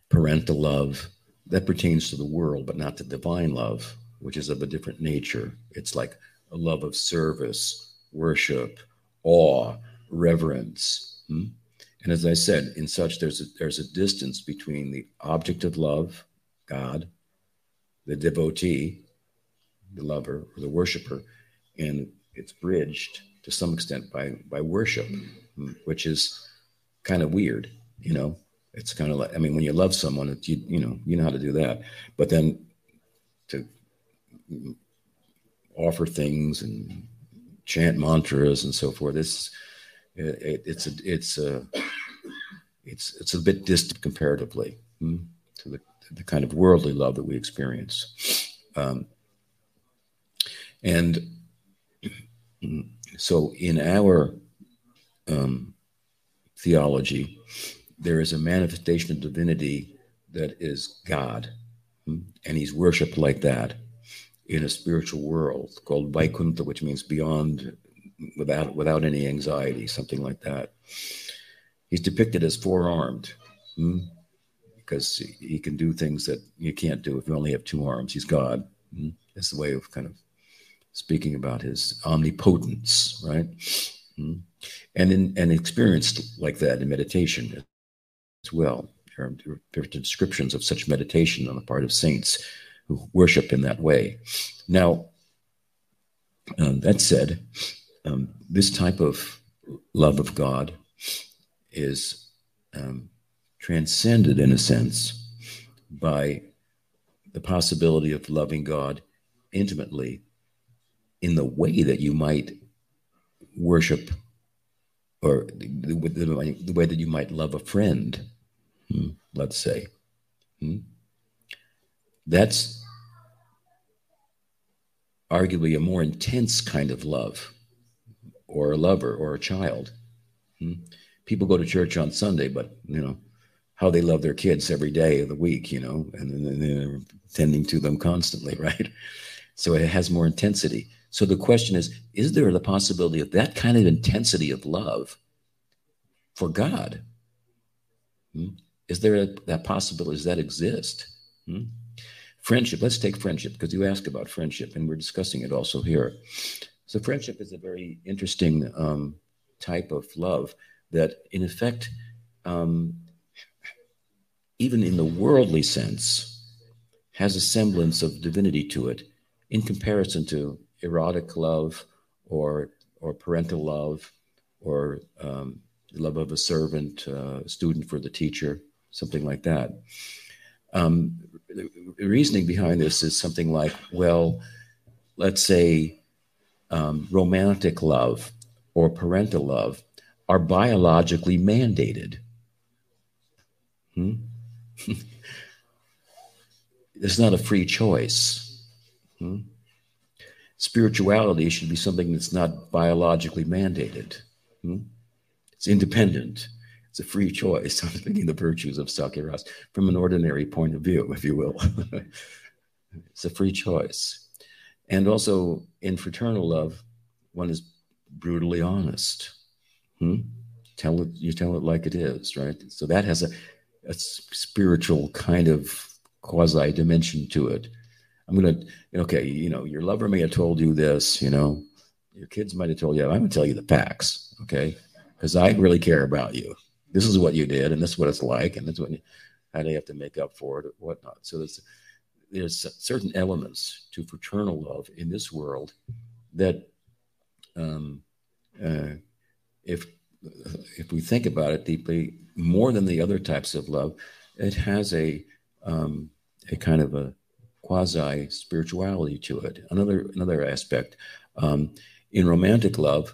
parental love, that pertains to the world, but not to divine love, which is of a different nature. It's like a love of service, worship, awe, reverence. Hmm? And as I said, in such there's a, there's a distance between the object of love, God, the devotee, the lover or the worshiper, and it's bridged to some extent by by worship, which is kind of weird, you know. It's kind of like I mean, when you love someone, you you know you know how to do that, but then to offer things and chant mantras and so forth. It's it, it's a it's a it's it's a bit distant comparatively hmm, to the the kind of worldly love that we experience, um, and so in our um, theology, there is a manifestation of divinity that is God, hmm, and He's worshipped like that. in a spiritual world called Vaikuntha, which means beyond, without without any anxiety, something like that. He's depicted as four armed. Hmm? Because he can do things that you can't do if you only have two arms. He's God. Hmm? That's the way of kind of speaking about his omnipotence, right? Hmm? And in and experienced like that in meditation as well. There are, there are descriptions of such meditation on the part of saints who worship in that way. Now, um, that said, um, this type of love of God is um, transcended in a sense by the possibility of loving God intimately in the way that you might worship or the, the, the way that you might love a friend, hmm, let's say. Hmm? That's arguably a more intense kind of love, or a lover, or a child. Hmm? People go to church on Sunday, but you know how they love their kids every day of the week, you know, and, they're tending to them constantly, right? So it has more intensity. So the question is: Is there the possibility of that kind of intensity of love for God? Hmm? Is there a, that possibility? Does that exist? Hmm? Friendship, let's take friendship because you asked about friendship and we're discussing it also here. So, friendship is a very interesting um, type of love that, in effect, um, even in the worldly sense, has a semblance of divinity to it in comparison to erotic love or, or parental love or um, love of a servant, uh, student for the teacher, something like that. Um, the reasoning behind this is something like, well, let's say um, romantic love or parental love are biologically mandated. Hmm? it's not a free choice. Hmm? Spirituality should be something that's not biologically mandated. Hmm? It's independent. It's a free choice. I'm thinking the virtues of Sakhya-rasa from an ordinary point of view, if you will. it's a free choice. And also in fraternal love, one is brutally honest. Hmm? Tell it, you tell it like it is, right? So that has a, a spiritual kind of quasi dimension to it. I'm gonna, okay, you know, your lover may have told you this, you know, your kids might have told you, I'm gonna tell you the facts, okay? Because I really care about you this is what you did and this is what it's like and that's what how do you have to make up for it or whatnot so there's there's certain elements to fraternal love in this world that um, uh, if if we think about it deeply more than the other types of love it has a um, a kind of a quasi spirituality to it another another aspect um, in romantic love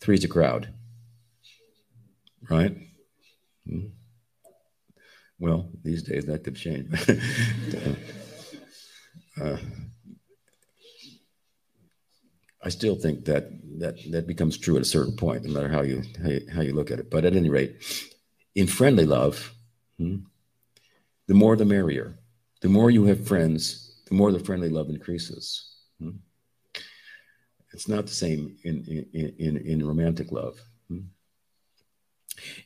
three's a crowd right? Hmm. Well, these days that could change. uh, I still think that that that becomes true at a certain point, no matter how you how you, how you look at it. But at any rate, in friendly love, hmm, the more the merrier. The more you have friends, the more the friendly love increases. Hmm. It's not the same in in in, in romantic love. Hmm.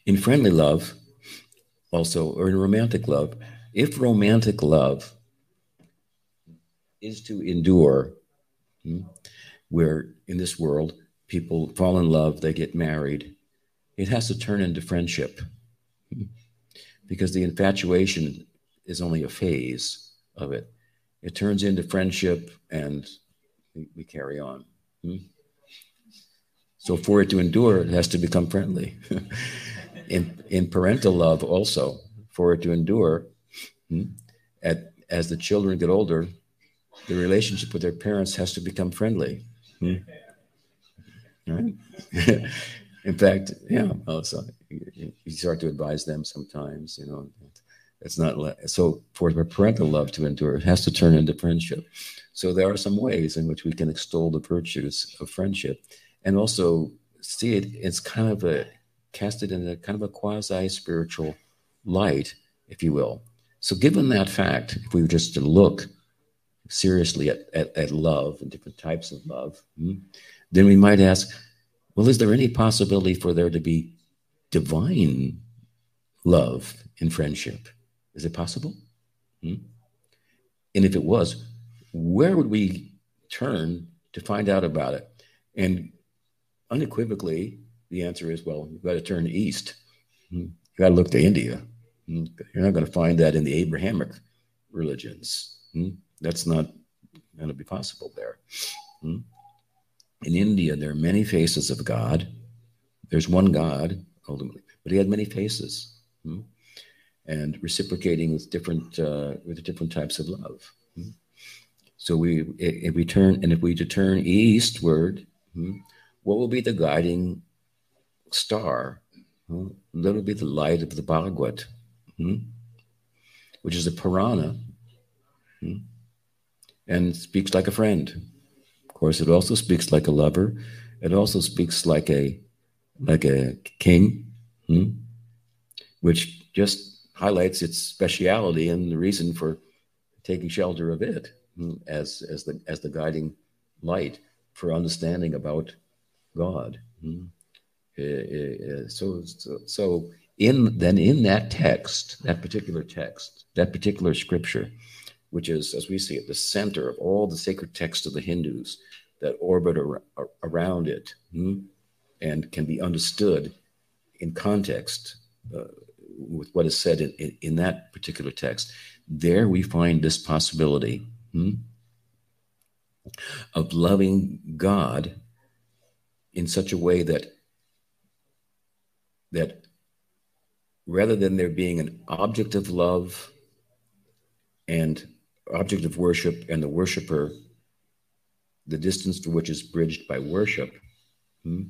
In friendly love, also, or in romantic love, if romantic love is to endure, hmm, where in this world people fall in love, they get married, it has to turn into friendship because the infatuation is only a phase of it. It turns into friendship and we, we carry on. Hmm? So for it to endure, it has to become friendly. in, in parental love, also, for it to endure, hmm, at, as the children get older, the relationship with their parents has to become friendly. Hmm? Right? in fact, yeah, also, you start to advise them sometimes, you know. It's not so for parental love to endure, it has to turn into friendship. So there are some ways in which we can extol the virtues of friendship and also see it it's kind of a cast it in a kind of a quasi spiritual light, if you will. So, given that fact, if we were just to look seriously at, at, at love and different types of love, hmm, then we might ask, well, is there any possibility for there to be divine love in friendship? Is it possible? Hmm? And if it was, where would we turn to find out about it? And unequivocally, the answer is well, you've got to turn east. Hmm? You've got to look to India. Hmm? You're not going to find that in the Abrahamic religions. Hmm? That's not going to be possible there. In India, there are many faces of God. There's one God, ultimately, but he had many faces and reciprocating with different uh, with different types of love. Hmm? So we if we turn and if we to turn eastward, hmm, what will be the guiding star? Hmm? That will be the light of the Bhagavata, which is a Purana, and speaks like a friend. Of course, it also speaks like a lover. It also speaks like a like a king, which just highlights its speciality and the reason for taking shelter of it hmm, as, as, the, as the guiding light for understanding about God. Hmm. So, so, so in then in that text, that particular text, that particular scripture, which is, as we see it, the center of all the sacred texts of the Hindus that orbit ar- around it hmm, and can be understood in context uh, with what is said in, in, in that particular text, there we find this possibility hmm, of loving God in such a way that that rather than there being an object of love and object of worship and the worshiper, the distance to which is bridged by worship, hmm,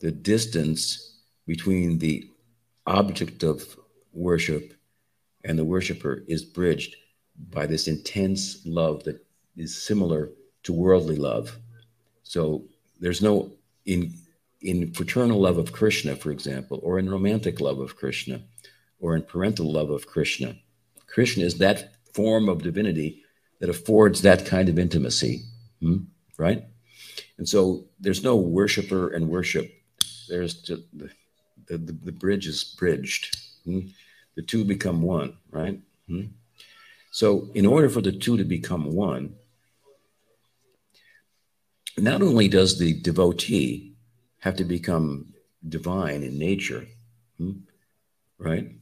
the distance between the object of worship and the worshiper is bridged by this intense love that is similar to worldly love. So there's no in in fraternal love of Krishna, for example, or in romantic love of Krishna, or in parental love of Krishna. Krishna is that form of divinity that affords that kind of intimacy, hmm? right? And so there's no worshiper and worship. There's just the, the, the bridge is bridged. Hmm? The two become one, right? Hmm? So, in order for the two to become one, not only does the devotee have to become divine in nature, hmm? right?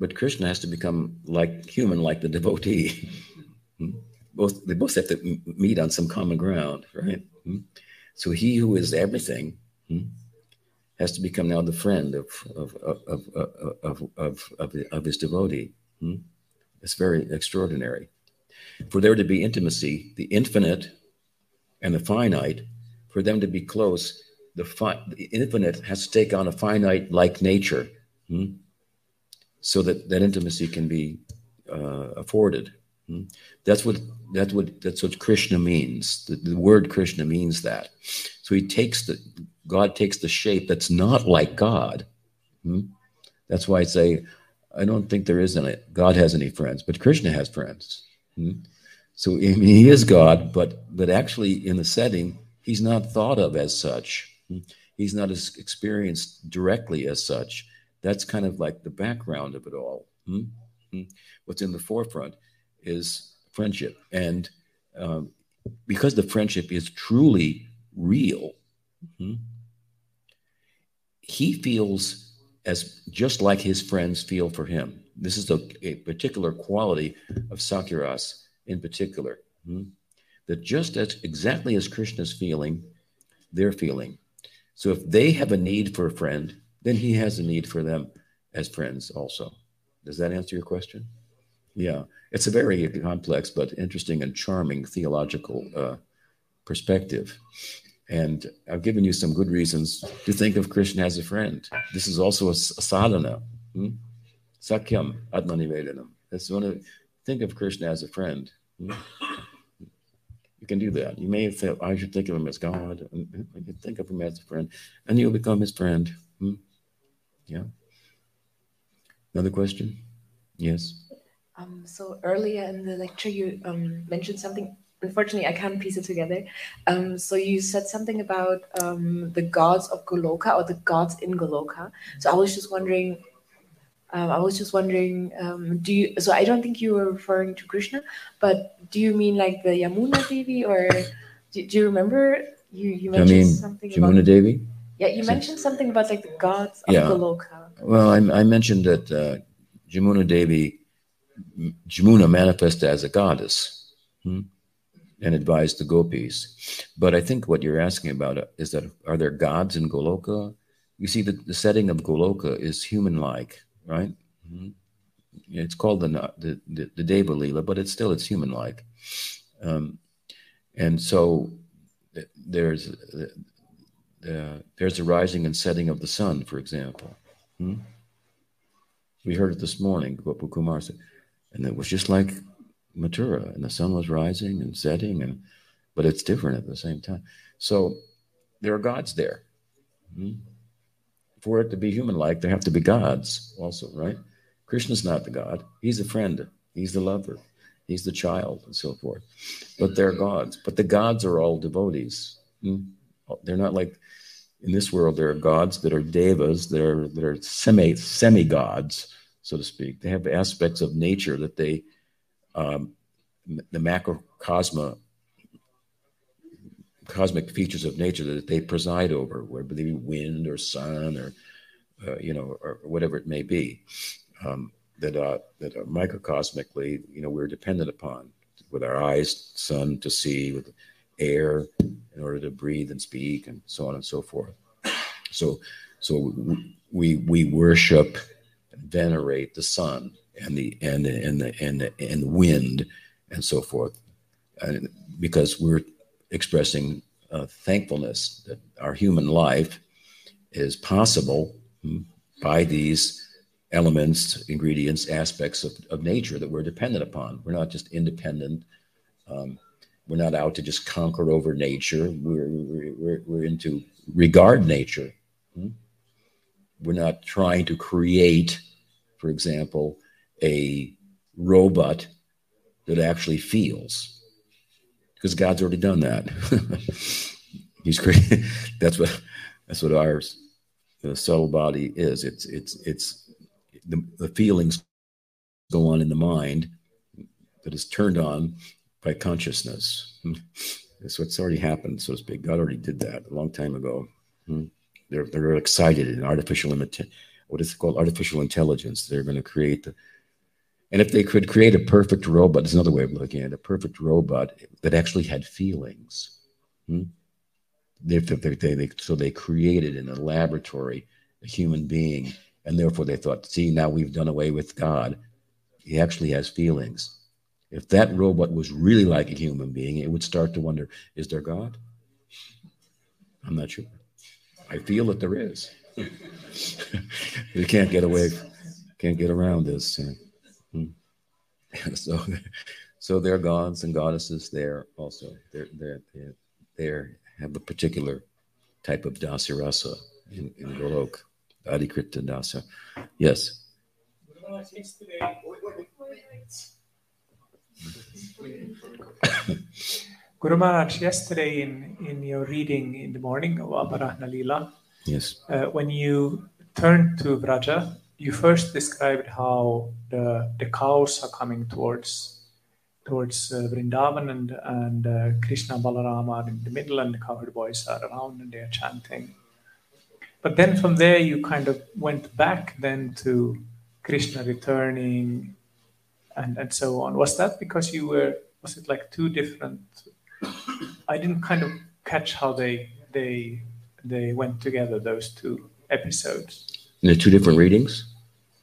But Krishna has to become like human, like the devotee. Hmm? both they both have to meet on some common ground, right? Hmm? So he who is everything has to become now the friend of of of of of, of, of, of his devotee. Hmm? It's very extraordinary. For there to be intimacy, the infinite and the finite, for them to be close, the, fi- the infinite has to take on a finite like nature, hmm? so that that intimacy can be uh, afforded. Hmm? That's what that's what that's what Krishna means. The, the word Krishna means that. So he takes the God takes the shape that's not like God. Hmm? That's why I say, I don't think there is any, God has any friends, but Krishna has friends. Hmm? So I mean, he is God, but but actually in the setting, he's not thought of as such. Hmm? He's not experienced directly as such. That's kind of like the background of it all. Hmm? Hmm? What's in the forefront is friendship, and um, because the friendship is truly real, hmm, he feels as just like his friends feel for him. This is a, a particular quality of Sakhyarasa in particular. Hmm? That just as exactly as Krishna's feeling, they're feeling. So if they have a need for a friend, then he has a need for them as friends also. Does that answer your question? Yeah, it's a very complex but interesting and charming theological uh, perspective. And I've given you some good reasons to think of Krishna as a friend. This is also a, a sadhana. Hmm? Sakhyam Atmanivedanam. That's one of think of Krishna as a friend. Hmm? You can do that. You may say, I should think of him as God. You can think of him as a friend, and you'll become his friend. Hmm? Yeah. Another question? Yes. Um, so earlier in the lecture, you um, mentioned something. Unfortunately, I can't piece it together. Um, so you said something about um, the gods of Goloka or the gods in Goloka. So I was just wondering. Um, I was just wondering, um, do you? So I don't think you were referring to Krishna, but do you mean like the Yamuna Devi, or do, do you remember you you I mentioned mean, something Jamuna about? Devi? Yeah, you mentioned something about like the gods of Yeah. Goloka. Well, I, I mentioned that uh, Jamuna Devi, Jamuna manifested as a goddess hmm, and advised the gopis. But I think what you're asking about uh, is that are there gods in Goloka? You see, the, the setting of Goloka is human-like, right? Mhm. It's called the the, the, the Deva Lila, but it's still it's human-like, um, and so there's uh, uh, there's a rising and setting of the sun, for example. Hmm? We heard it this morning, Gopal Kumar said, and it was just like Mathura, and the sun was rising and setting, and but it's different at the same time. So there are gods there. Hmm? For it to be human-like, there have to be gods also, right? Krishna's not the god; he's a friend, he's the lover, he's the child, and so forth. But they're gods. But the gods are all devotees. Hmm? They're not like in this world. There are gods that are devas, that are that are semi semi gods, so to speak. They have aspects of nature that they, um, the macrocosma, cosmic features of nature that they preside over, whether it be wind or sun or, uh, you know, or whatever it may be, um, that uh, that are microcosmically, you know, we're dependent upon with our eyes, sun to see, with air in order to breathe and speak, and so on and so forth. So, so we we worship and venerate the sun and the and and the and the, and the wind and so forth, and because we're expressing uh, thankfulness that our human life is possible hmm, by these elements, ingredients, aspects of, of nature that we're dependent upon. We're not just independent. Um, we're not out to just conquer over nature. We're, we're, we're, we're into regard nature. Hmm? We're not trying to create, for example, a robot that actually feels, because God's already done that. He's created. That's what that's what our subtle body is. It's it's it's the, the feelings go on in the mind that is turned on by consciousness. That's what's already happened, so to speak. God already did that a long time ago. Hmm. They're they're excited in artificial imita- what is it called? Artificial intelligence. They're going to create the and if they could create a perfect robot, there's another way of looking at it, a perfect robot that actually had feelings. Hmm? They, they, they, so they created in a laboratory a human being, and therefore they thought, see, now we've done away with God. He actually has feelings. If that robot was really like a human being, it would start to wonder, is there God? I'm not sure. I feel that there is. you can't get away, can't get around this. uh, hmm. so, so there are gods and goddesses there also. They're, they're, they're, they're have a particular type of dasarasa in, in Golok, Adhikrita dasa. Yes. Guru Maharaj, yesterday in, in your reading in the morning of Aparahna Lila, Yes. uh, when you turned to Vraja, you first described how the, the cows are coming towards towards uh, Vrindavan and, and uh, Krishna Balarama are in the middle and the cowherd boys are around and they are chanting. But then from there you kind of went back then to Krishna returning and, and so on. Was that because you were, was it like two different, I didn't kind of catch how they, they, they went together, those two episodes. The two different readings?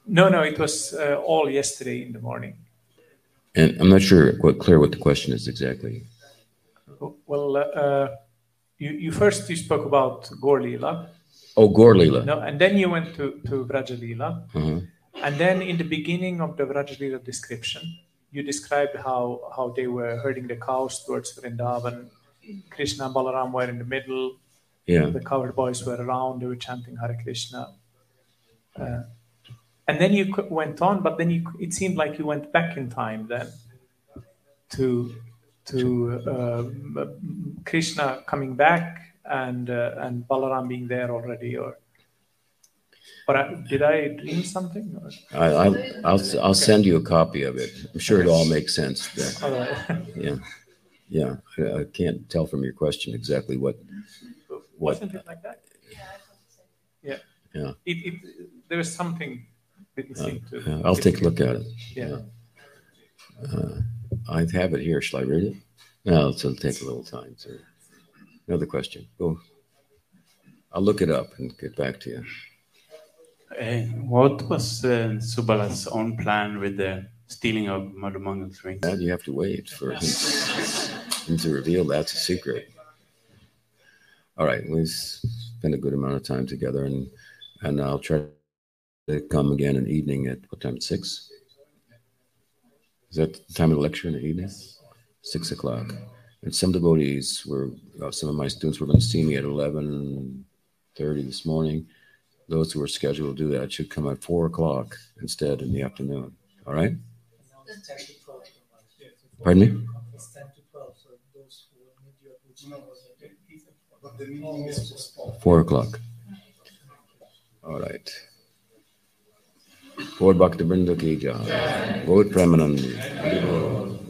No, no, it was uh, all yesterday in the morning. And I'm not sure what clear what the question is exactly. Well, uh, you, you first you spoke about Gaur Lila, Oh, Gaur Lila. no, and then you went to to Vraja Lila, Uh-huh. and then in the beginning of the Vraja Lila description, you described how how they were herding the cows towards Vrindavan. Krishna and Balaram were in the middle. Yeah. The cowherd boys were around. They were chanting Hare Krishna. Uh, and then you went on, but then you, it seemed like you went back in time then to to uh, Krishna coming back and uh, and Balaram being there already, or but I, did I dream something? Or? I, I, I'll, I'll send you a copy of it. I'm sure it all makes sense. All right. Yeah, yeah. I, I can't tell from your question exactly what. What? Wasn't it like that? Yeah. Yeah. It, it, there was something didn't seem to. Uh, I'll take a look at it. Yeah. Uh, I have it here. Shall I read it? No, it'll take a little time. So, another question. Go. I'll look it up and get back to you. Uh, what was uh, Subala's own plan with the stealing of Madhumangal's ring? That you have to wait for him, him to reveal that's a secret. All right, we've spent a good amount of time together, and and I'll try to come again in the evening at what time? Six. Is that the time of the lecture in the evening? Six o'clock. And some devotees were, uh, some of my students were going to see me at eleven thirty this morning. Those who were scheduled to do that should come at four o'clock instead in the afternoon. All right. Pardon me. 10 to 12, so those who need you at which But the meeting is postponed. Four o'clock. All right. Vote Bhakti ki Kija. Vote Premanandi.